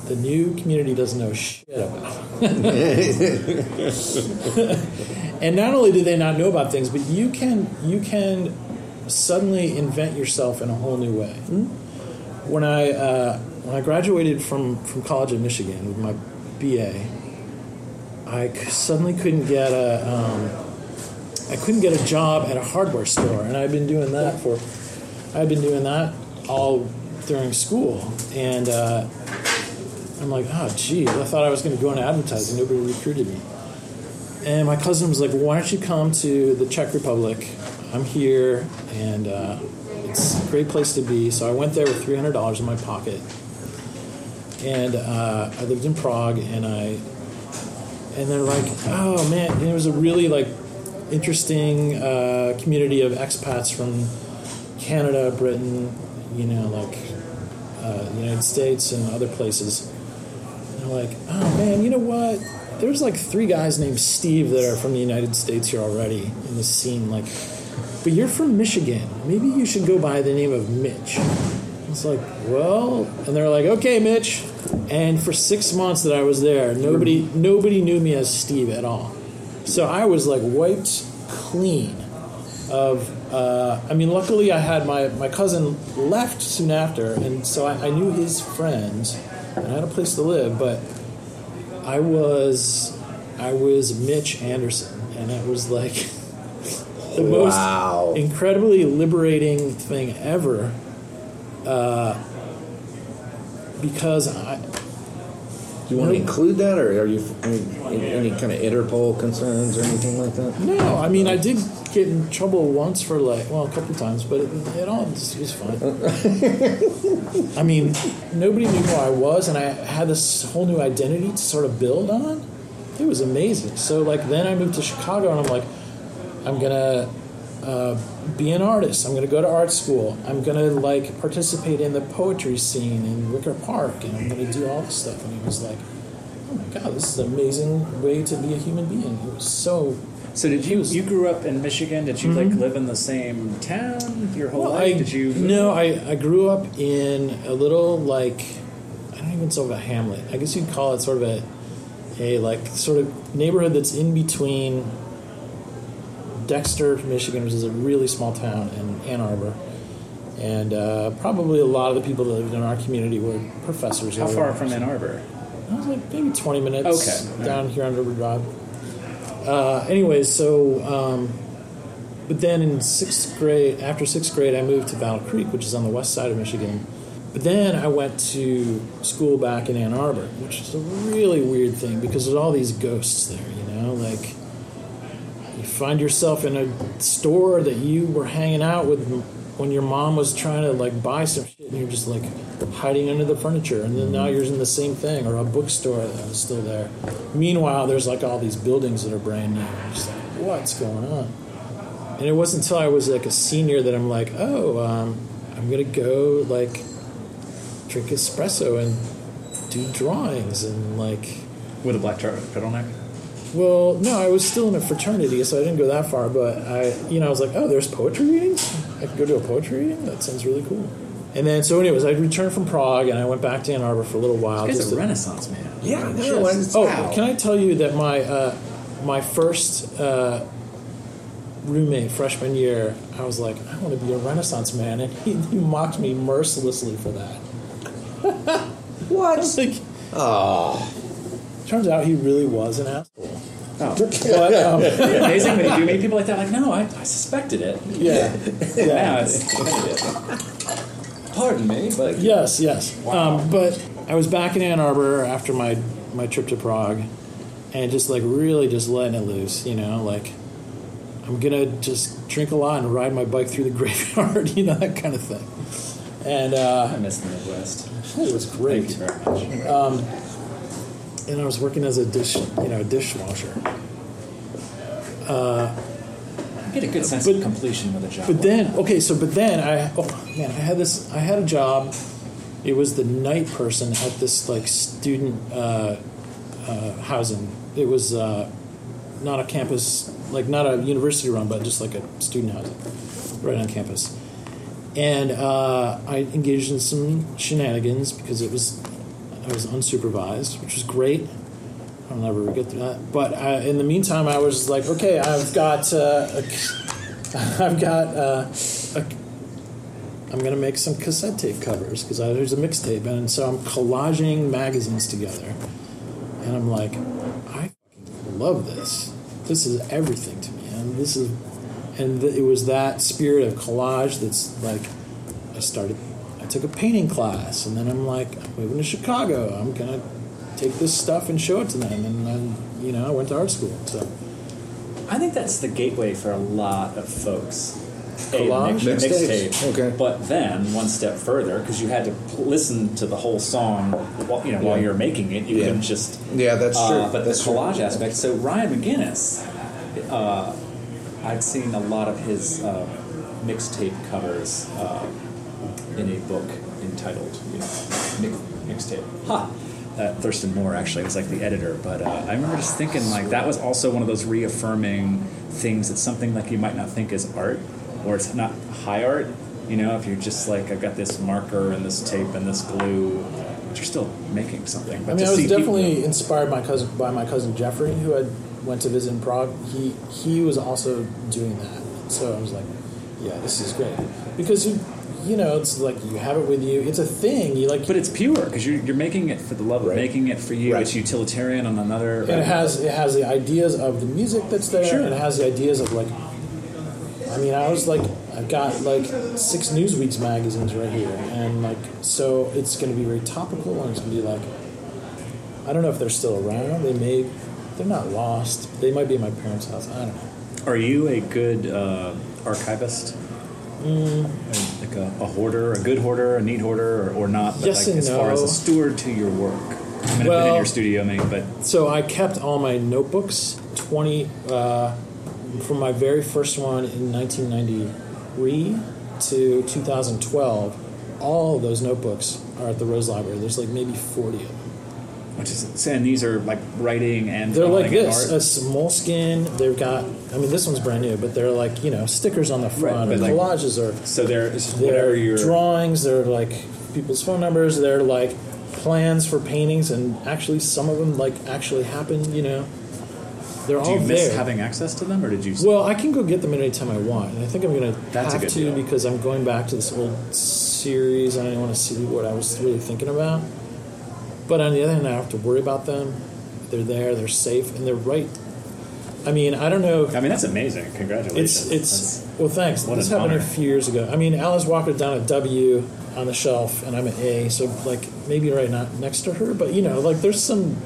the new community doesn't know shit about. And not only do they not know about things but you can you can suddenly invent yourself in a whole new way when i uh, when i graduated from from college in michigan with my ba i suddenly couldn't get a um, i couldn't get a job at a hardware store and i've been doing that for i've been doing that all during school and uh, i'm like oh gee i thought i was going to go into advertising nobody recruited me and my cousin was like, well, "Why don't you come to the Czech Republic? I'm here, and uh, it's a great place to be." So I went there with three hundred dollars in my pocket, and uh, I lived in Prague, and I, and they're like, "Oh man!" And it was a really like interesting uh, community of expats from Canada, Britain, you know, like uh, the United States and other places. And they're like, "Oh man, you know what?" There's like three guys named Steve that are from the United States here already in this scene. Like, but you're from Michigan. Maybe you should go by the name of Mitch. It's like, well, and they're like, okay, Mitch. And for six months that I was there, nobody nobody knew me as Steve at all. So I was like wiped clean of. Uh, I mean, luckily I had my my cousin left soon after, and so I, I knew his friends, and I had a place to live. But I was I was Mitch Anderson, and it was like the Wow. most incredibly liberating thing ever. Uh, because I, Do you want to include that, or are you any, any kind of Interpol concerns or anything like that? no, I mean I did get in trouble once for like well a couple times, but it, it all was, was fine. I mean, nobody knew who I was, and I had this whole new identity to sort of build on. It was amazing. So like then I moved to Chicago, and I'm like, I'm gonna uh, be an artist. I'm gonna go to art school. I'm gonna like participate in the poetry scene in Wicker Park, and I'm gonna do all this stuff. And he was like, oh my god, this is an amazing way to be a human being. He was so So did you you grew up in Michigan? Did you like live in the same town your whole Well, life? I, did you? No, I, I grew up in a little like I don't even sort of a hamlet. I guess you'd call it sort of a a like sort of neighborhood that's in between Dexter, Michigan, which is a really small town, and Ann Arbor. And uh, probably a lot of the people that lived in our community were professors. How far from Ann Arbor? I was like maybe 20 minutes Okay, down here on River Drive. Uh, anyways, so, um, but then in sixth grade, after sixth grade, I moved to Battle Creek, which is on the west side of Michigan. But then I went to school back in Ann Arbor, which is a really weird thing because there's all these ghosts there, you know? Like, you find yourself in a store that you were hanging out with when your mom was trying to like buy some shit and you're just like hiding under the furniture and then now you're in the same thing or a bookstore that was still there meanwhile there's like all these buildings that are brand new just like what's going on and it wasn't until i was like a senior that i'm like oh um, I'm gonna go like drink espresso and do drawings and like. With a black tur- turtleneck. Well, no, I was still in a fraternity, so I didn't go that far. But I, you know, I was like, oh, there's poetry readings. I could go to a poetry reading. That sounds really cool. And then, so anyways, I returned from Prague and I went back to Ann Arbor for a little while. Just a Renaissance man. Yeah, I know. Just- Oh, can I tell you that my uh, my first uh, roommate freshman year, I was like, I want to be a Renaissance man, and he, he mocked me mercilessly for that. What? Like, Oh. turns out he really was an asshole. Oh. But, um, Yeah, amazing when you do meet people like that. Like, no, I, I suspected it. yeah, Now it's. Pardon me, but yes, yes. Um, but I was back in Ann Arbor after my my trip to Prague, and just like really just letting it loose, you know, like. I'm gonna just drink a lot and ride my bike through the graveyard, you know, that kind of thing. And uh, I miss the Midwest. it was great. Thank you very much. And I was working as a dish, you know, dishwasher. I get a good sense But- of completion with a job. But then, okay, so but then I, oh man, I had this, I had a job. It was the night person at this like student uh, uh, housing. It was uh, not a campus, like not a university run, but just like a student housing right on campus. And uh, I engaged in some shenanigans because it was I was unsupervised, which was great. I'll never get through that. But uh, in the meantime, I was like, okay, I've got, uh, a, I've got, uh, a, I'm gonna make some cassette tape covers because there's a mixtape, and so I'm collaging magazines together, and I'm like, I love this. This is everything to me, and this is, and th- it was that spirit of collage that's like, I started. I took a painting class, and then I'm like, I'm moving to Chicago. I'm gonna take this stuff and show it to them, and then you know I went to art school. So I think that's the gateway for a lot of folks. A Collage? mix- mixtape. Okay. But then one step further, because you had to pl- listen to the whole song, while, you know, while Yeah. you're making it. You Yeah. couldn't just. Yeah, that's uh, true. But That's the true. collage aspect. So Ryan McGinness, uh, I'd seen a lot of his uh, mixtape covers uh, in a book entitled, you know, mix, mixtape. Ha. Uh, Thurston Moore actually was like the editor, but uh, I remember just thinking like that was also one of those reaffirming things. It's something like you might not think is art, or it's not high art. You know, if you're just like I've got this marker and this tape and this glue, but you're still making something. But I mean, I was see people- definitely inspired by cousin by my cousin Jeffrey, who I went to visit in Prague. He he was also doing that, so I was like, yeah, this is great because you you know it's like you have it with you. It's a thing. You like, But it's pure because you're, you're making it for the love of Right. making it for you. Right. It's utilitarian on another. and it has it has the ideas of the music that's there, Sure. and it has the ideas of like. I mean, I was like, I've got like six Newsweek's magazines right here, and like, so it's going to be very topical, and it's going to be like, I don't know if they're still around. They may, they're not lost. They might be in my parents' house. I don't know. Are you a good uh, archivist? Mm. Like a, a hoarder, a good hoarder, a neat hoarder, or, or not? But Yes like and as far as a steward to your work. I mean, I've been in your studio, mate, but So I kept all my notebooks, 20, uh, from my very first one in 1993 to 2012. All of those notebooks are at the Rose Library. There's like maybe 40 of them. Which is and these are like writing and They're like this, art. a moleskin. They've got, I mean, this one's brand new, but they're like, you know, stickers on the front. and like- collages are so there is they're your drawings. They're like people's phone numbers. They're like plans for paintings, and actually, some of them like actually happen. You know, they're Do all you miss there. having access to them, or did you? well, I can go get them anytime I want, and I think I'm going to have to deal. because I'm going back to this old series, and I want to see what I was really thinking about. But on the other hand, I don't have to worry about them. They're there. They're safe, and they're right. I mean, I don't know. I mean, that's amazing. Congratulations. It's it's well, thanks. what this happened honor. a few years ago. I mean, Alice Walker down at W on the shelf, and I'm at A, so like maybe right not next to her, but you know, like there's some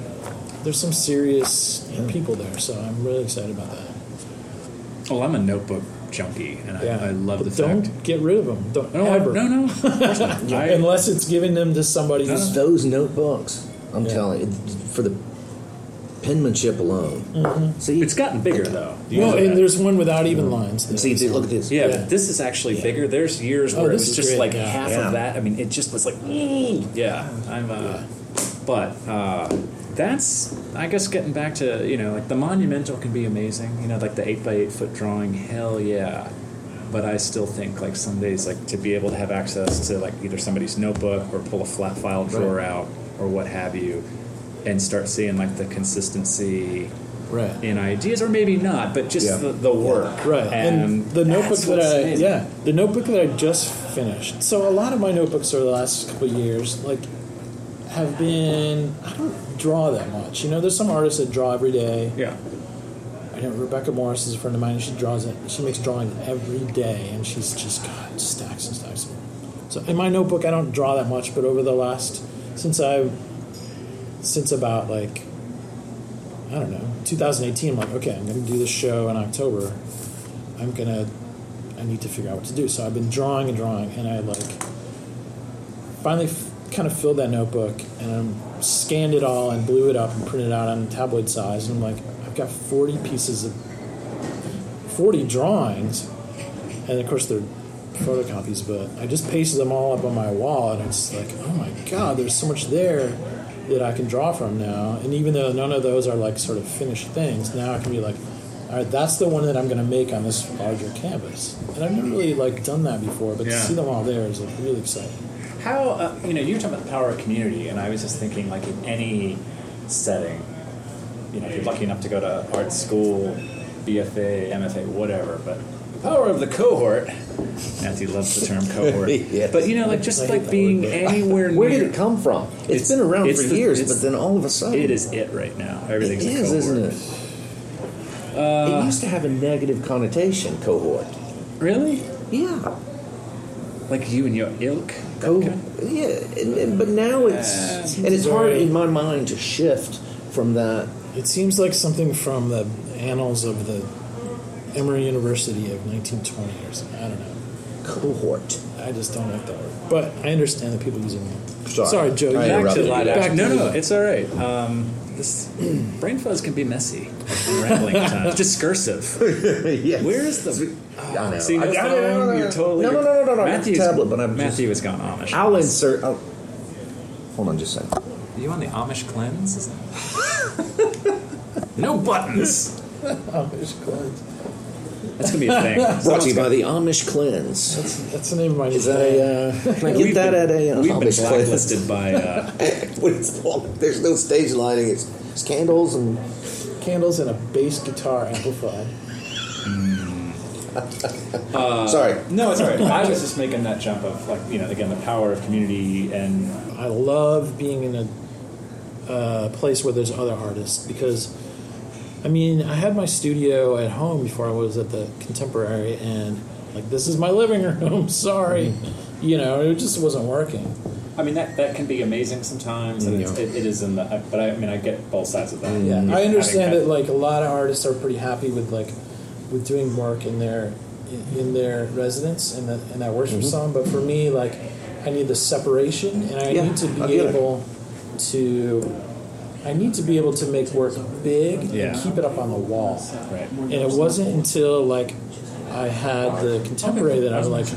there's some serious people there, so I'm really excited about that. well, I'm a notebook junkie, and I, I love but the don't fact. get rid of them. Don't No, ever. no, no, of course not. I- Unless it's giving them to somebody who's Those notebooks, I'm Yeah. telling you, for the penmanship alone. See, It's gotten bigger though. Well, and that. there's one without even lines. there. see, look at this. Yeah, Yeah. this is actually bigger. There's years Oh, where it this was is just great, like yeah. half Yeah. of that. I mean, it just was like, "Ooh." yeah, I'm. Uh, But uh, that's, I guess, getting back to you know, like the monumental can be amazing. You know, like the eight by eight foot drawing. Hell yeah. But I still think like some days, like to be able to have access to like either somebody's notebook or pull a flat file drawer out or what have you, and start seeing like the consistency right. in ideas, or maybe not, but just Yeah. the, the work. Right, and, the notebook that I amazing. yeah, the notebook that I just finished. So a lot of my notebooks over the last couple of years, like, have been I don't draw that much. You know, there's some artists that draw every day. Yeah. I know Rebecca Morris is a friend of mine, and she draws it. She makes drawings every day, and she's just got stacks and stacks. of them. So in my notebook, I don't draw that much, but over the last since I've, since about like I don't know 2018, I'm like, okay, I'm going to do this show in October. I'm gonna I need to figure out what to do. So I've been drawing and drawing, and I like finally f- kind of filled that notebook and I scanned it all and blew it up and printed it out on tabloid size. And I'm like, I've got 40 pieces of 40 drawings, and of course they're photocopies, but I just pasted them all up on my wall, and it's like, oh my god, there's so much there that I can draw from now. And even though none of those are like sort of finished things, now I can be like, all right, that's the one that I'm going to make on this larger canvas. And I've never really like done that before, but Yeah. to see them all there is like really exciting. How uh, you know you were talking about the power of community, and I was just thinking like in any setting, you know, if you're lucky enough to go to art school, BFA, MFA, whatever, but the power of the cohort. Matthew loves the term cohort, Yes. but you know, like just like being word, but- anywhere near. Where did it come from? It's- it's been around it's for the- years, but then all of a sudden, It is it right now. It Everything's a is, cohort. isn't it? it used to have a negative connotation. Cohort. Really? Yeah. Like you and your ilk? That Co- kind- yeah, and, and- but now it's Uh, and it's hard in my mind to shift from that. It seems like something from the annals of the Emory University of 1920 or something. I don't know. Cohort. I just don't like that word. But I understand that people using it. Sorry. Joe. I you- Back interrupted to you. live Back action. No, no, it's all right. Um, this brain fuzz can be messy and rambling at times. Discursive. yes. Where is the? I know. See, no I- I- phone. no, no, You're totally. no, no, no, no, no, no. I got the Matthew's, tablet, but I'm Matthew has gone Amish. I'll insert. I'll, hold on, just a second. Are you on the Amish cleanse? Is that- no buttons. Amish cleanse. That's gonna be a thing. Brought to you by the Amish Cleanse. That's, that's the name of my Is that a? Uh, can I get We've that been- at a uh, We've been Amish Cleanse? blacklisted by. Uh, What it's called? There's no stage lighting. It's, it's candles and candles and a bass guitar amplified. Uh, sorry. no, it's all right. I was just making that jump of like you know again the power of community and I love being in a uh, place where there's other artists because, I mean, I had my studio at home before I was at the Contemporary, and like this is my living room. Sorry, mm-hmm. you know, it just wasn't working. I mean that that can be amazing sometimes, and it's, Yeah. it, it is in the. But I, I mean, I get both sides of that. Yeah, I understand that like a lot of artists are pretty happy with like with doing work in their in, in their residence, and that and that works for mm-hmm. some. But for me, like I need the separation, and I Yeah, need to be get it. able to. I need to be able to make work big Yeah. and keep it up on the wall. Right. And it wasn't until like I had the contemporary that I was like,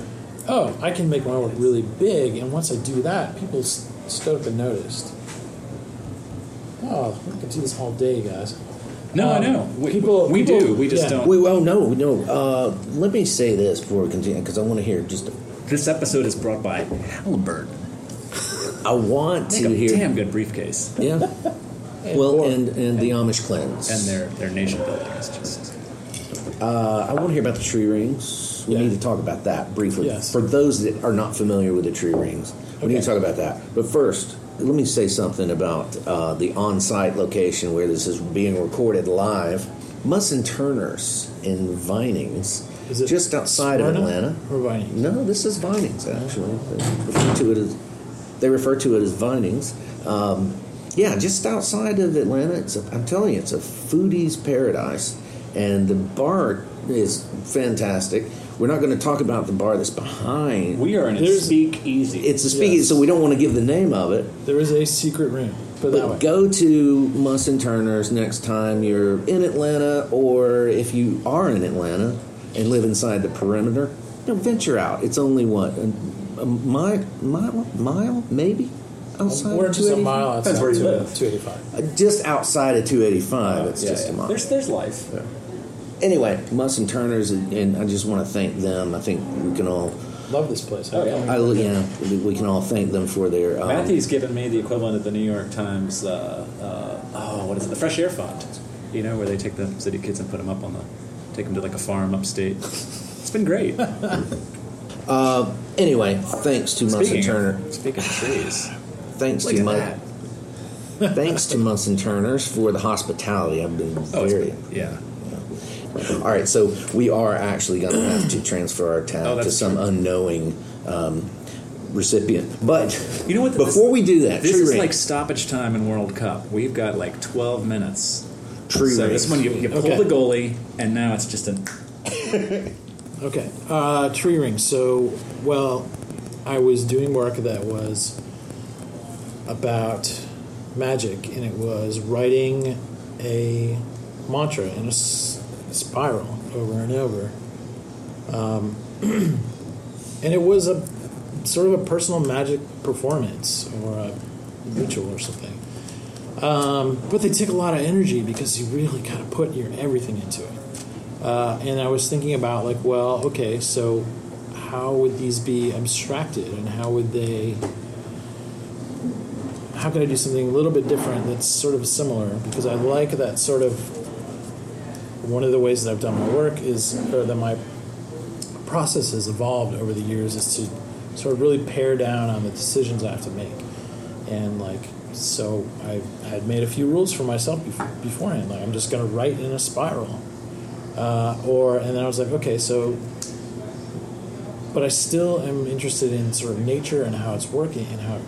oh, I can make my work really big. And once I do that, people stood up and noticed. Oh, I can do this all day, guys. No, I Um, know. We, people- we people- do. We just yeah. don't. We, well, no, no. Uh, let me say this before we continue, because I want to hear just. This episode is brought by Halliburton. I want Make to a hear. damn good briefcase, Yeah. well, and and the Amish cleanse. and their their nation building is just. Uh, I want to hear about the tree rings. We Yeah. need to talk about that briefly. Yes. For those that are not familiar with the tree rings, we need to talk about that. But first, let me say something about uh, the on-site location where this is being recorded live. Muss & Turner's in Vinings, Is it just outside of Atlanta. or Vinings? No, this is Vinings actually. They refer to it as they refer to it as Vinings. Um, yeah, just outside of Atlanta. It's a, I'm telling you, it's a foodie's paradise, and the bar is fantastic. We're not going to talk about the bar that's behind. We are in a There's- speak easy. it's a speakeasy, Yes. so we don't want to give the name of it. There is a secret room. Put that way. But go to Muss & Turner's next time you're in Atlanta, or if you are in Atlanta and live inside the perimeter, you know, venture out. It's only what a, a mile, mile, mile, maybe outside. We're just a 285? mile outside Depends where you live. 285. Uh, Just outside of 285. it's Yeah, just yeah. a mile. There's there's life. Anyway, Muss & Turner's, and and I just want to thank them. I think we can all, Love this place. Oh, yeah. I, yeah, we can all thank them for their. Um, Matthew's given me the equivalent of the New York Times. Uh, uh, oh, what is it? The Fresh Air Fund. You know, where they take the city kids and put them up on the, take them to like a farm upstate. It's been great. Anyway, thanks to Muss & Speaking Turner. of, speaking of trees, Thanks look to at Mun- thanks to Muss & Turner's for the hospitality. I've been Oh, very. been- yeah. All right, so we are actually going to have to transfer our tab Oh, to some true. unknowing um, recipient. But You know what? Before this- we do that, this tree is ring. like stoppage time in World Cup. We've got like 12 minutes. Tree ring. so ring. this one you, you pull Okay. the goalie, and now it's just a. Okay. Uh, tree ring. So, well, I was doing work that was about magic, and it was writing a mantra in a s- spiral over and over. Um, and it was a sort of a personal magic performance or a ritual or something. Um, but they take a lot of energy because you really got to put your everything into it. Uh, and I was thinking about like, well, okay, so how would these be abstracted, and how would they? How can I do something a little bit different that's sort of similar? Because I like that sort of. One of the ways that I've done my work is, or that my process has evolved over the years, is to sort of really pare down on the decisions I have to make, and like so I had made a few rules for myself bef- beforehand. Like I'm just going to write in a spiral, uh, or and then I was like, okay, so. But I still am interested in sort of nature and how it's working and how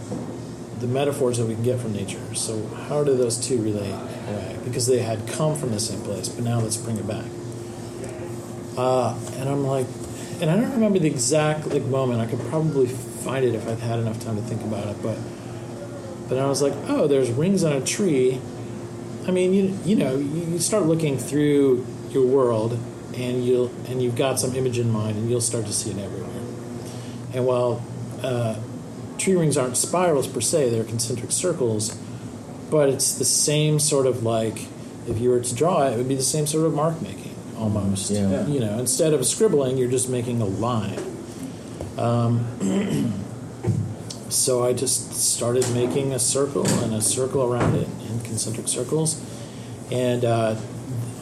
the metaphors that we can get from nature. So how do those two relate? Right? Because they had come from the same place, but now let's bring it back. Uh, and I'm like, and I don't remember the exact like moment. I could probably find it if I'd had enough time to think about it, but. But I was like, oh, there's rings on a tree. I mean, you you know, you start looking through your world, and you'll and you've got some image in mind, and you'll start to see it everywhere. And while uh, tree rings aren't spirals per se, they're concentric circles, but it's the same sort of like if you were to draw it, it would be the same sort of mark making almost. Yeah. Yeah. You know, instead of scribbling, you're just making a line. Um, so I just started making a circle and a circle around it in concentric circles, and uh,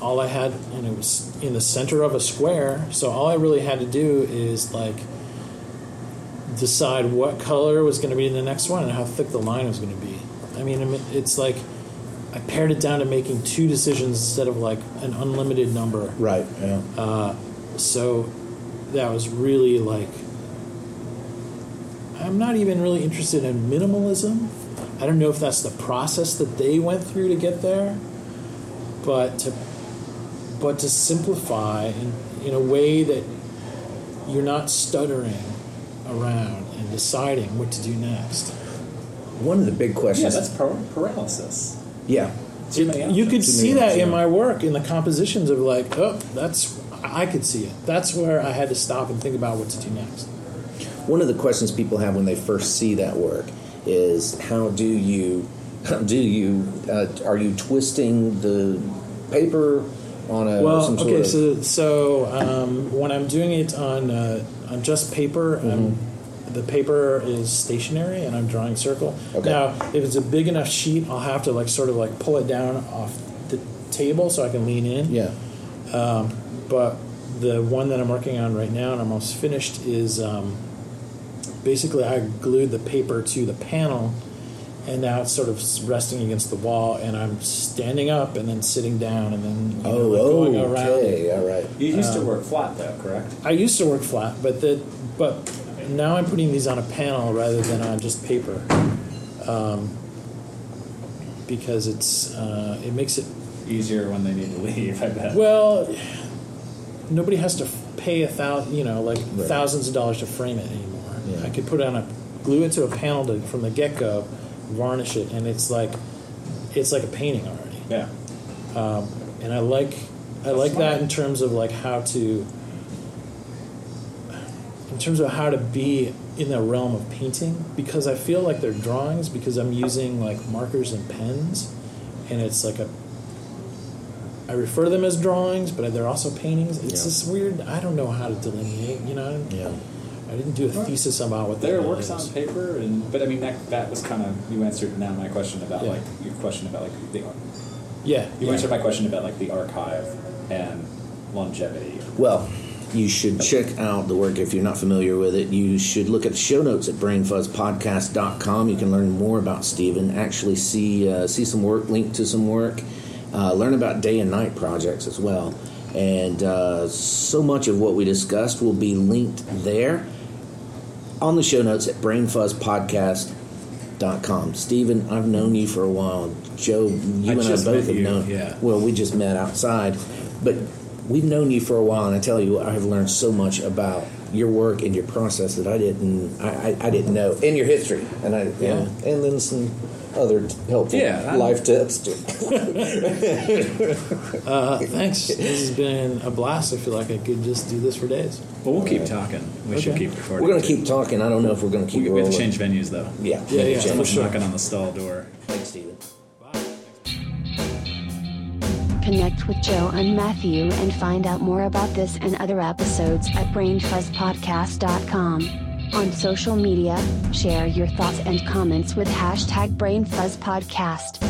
all I had, and it was in the center of a square. So all I really had to do is like decide what color was going to be in the next one and how thick the line was going to be. I mean, it's like I pared it down to making two decisions instead of like an unlimited number. right. Yeah. Uh, so that was really like I'm not even really interested in minimalism. I don't know if that's the process that they went through to get there, but to but to simplify in, in a way that you're not stuttering around and deciding what to do next. One of the big questions. Yeah, questions. that's par- paralysis. yeah. Too many You could options. see many that options, in my work in the compositions of like, oh, that's I could see it. That's where I had to stop and think about what to do next. One of the questions people have when they first see that work is how do you how do you uh, are you twisting the paper on a Well, some sort okay, of so so um, when I'm doing it on uh, on just paper, um, the paper is stationary, and I'm drawing circle. Okay. Now, if it's a big enough sheet, I'll have to like sort of like pull it down off the table so I can lean in. yeah But the one that I'm working on right now and I'm almost finished is um, basically I glued the paper to the panel, and now it's sort of resting against the wall, and I'm standing up and then sitting down and then you know, oh like going oh around. okay all right You used Um, to work flat though, correct? I used to work flat, but the but now I'm putting these on a panel rather than on just paper, um, because it's uh, it makes it Easier when they need to leave, I bet. well. Nobody has to pay a thousand, you know, like Right. thousands of dollars to frame it anymore. Yeah. I could put it on a glue it to a panel to, from the get go, varnish it, and it's like it's like a painting already. Yeah. Um, and I like I like that in terms of like how to in terms of how to be in the realm of painting because I feel like they're drawings because I'm using like markers and pens and it's like a I refer to them as drawings but they're also paintings it's Yeah. this weird I don't know how to delineate you know Yeah. I didn't do a thesis about what that There are works on paper, and but I mean that that was kind of you answered now my question about Yeah. like your question about like the yeah you yeah. answered my question about like the archive and longevity. Well, you should check out the work if you're not familiar with it. You should look at the show notes at brainfuzzpodcast.com. You can learn more about Stephen, actually see uh, see some work, link to some work, uh, learn about day and night projects as well. And uh, so much of what we discussed will be linked there on the show notes at brainfuzzpodcast.com. Stephen, I've known you for a while. Joe, you I and I both have you, known. yeah. Well, we just met outside, but we've known you for a while, and I tell you, I have learned so much about your work and your process that I didn't, I, I, I didn't know, and your history, and I, Yeah. and then some other helpful Yeah, life tips uh, thanks this has been a blast I feel like I could just do this for days Well, we'll keep talking. We should keep recording. We're gonna keep talking. I don't know if we're gonna keep We, we have to change venues though. Yeah, Yeah, yeah, change. for sure. Knocking on the stall door. Thanks, Stephen. Connect with Joe and Matthew and find out more about this and other episodes at brainfuzzpodcast.com. On social media, share your thoughts and comments with hashtag brainfuzzpodcast.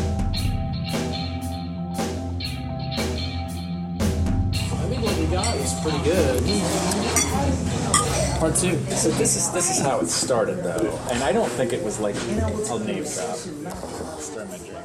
I think what we got is pretty good part two So this is this is how it started though, and I don't think it was like I'll name drop.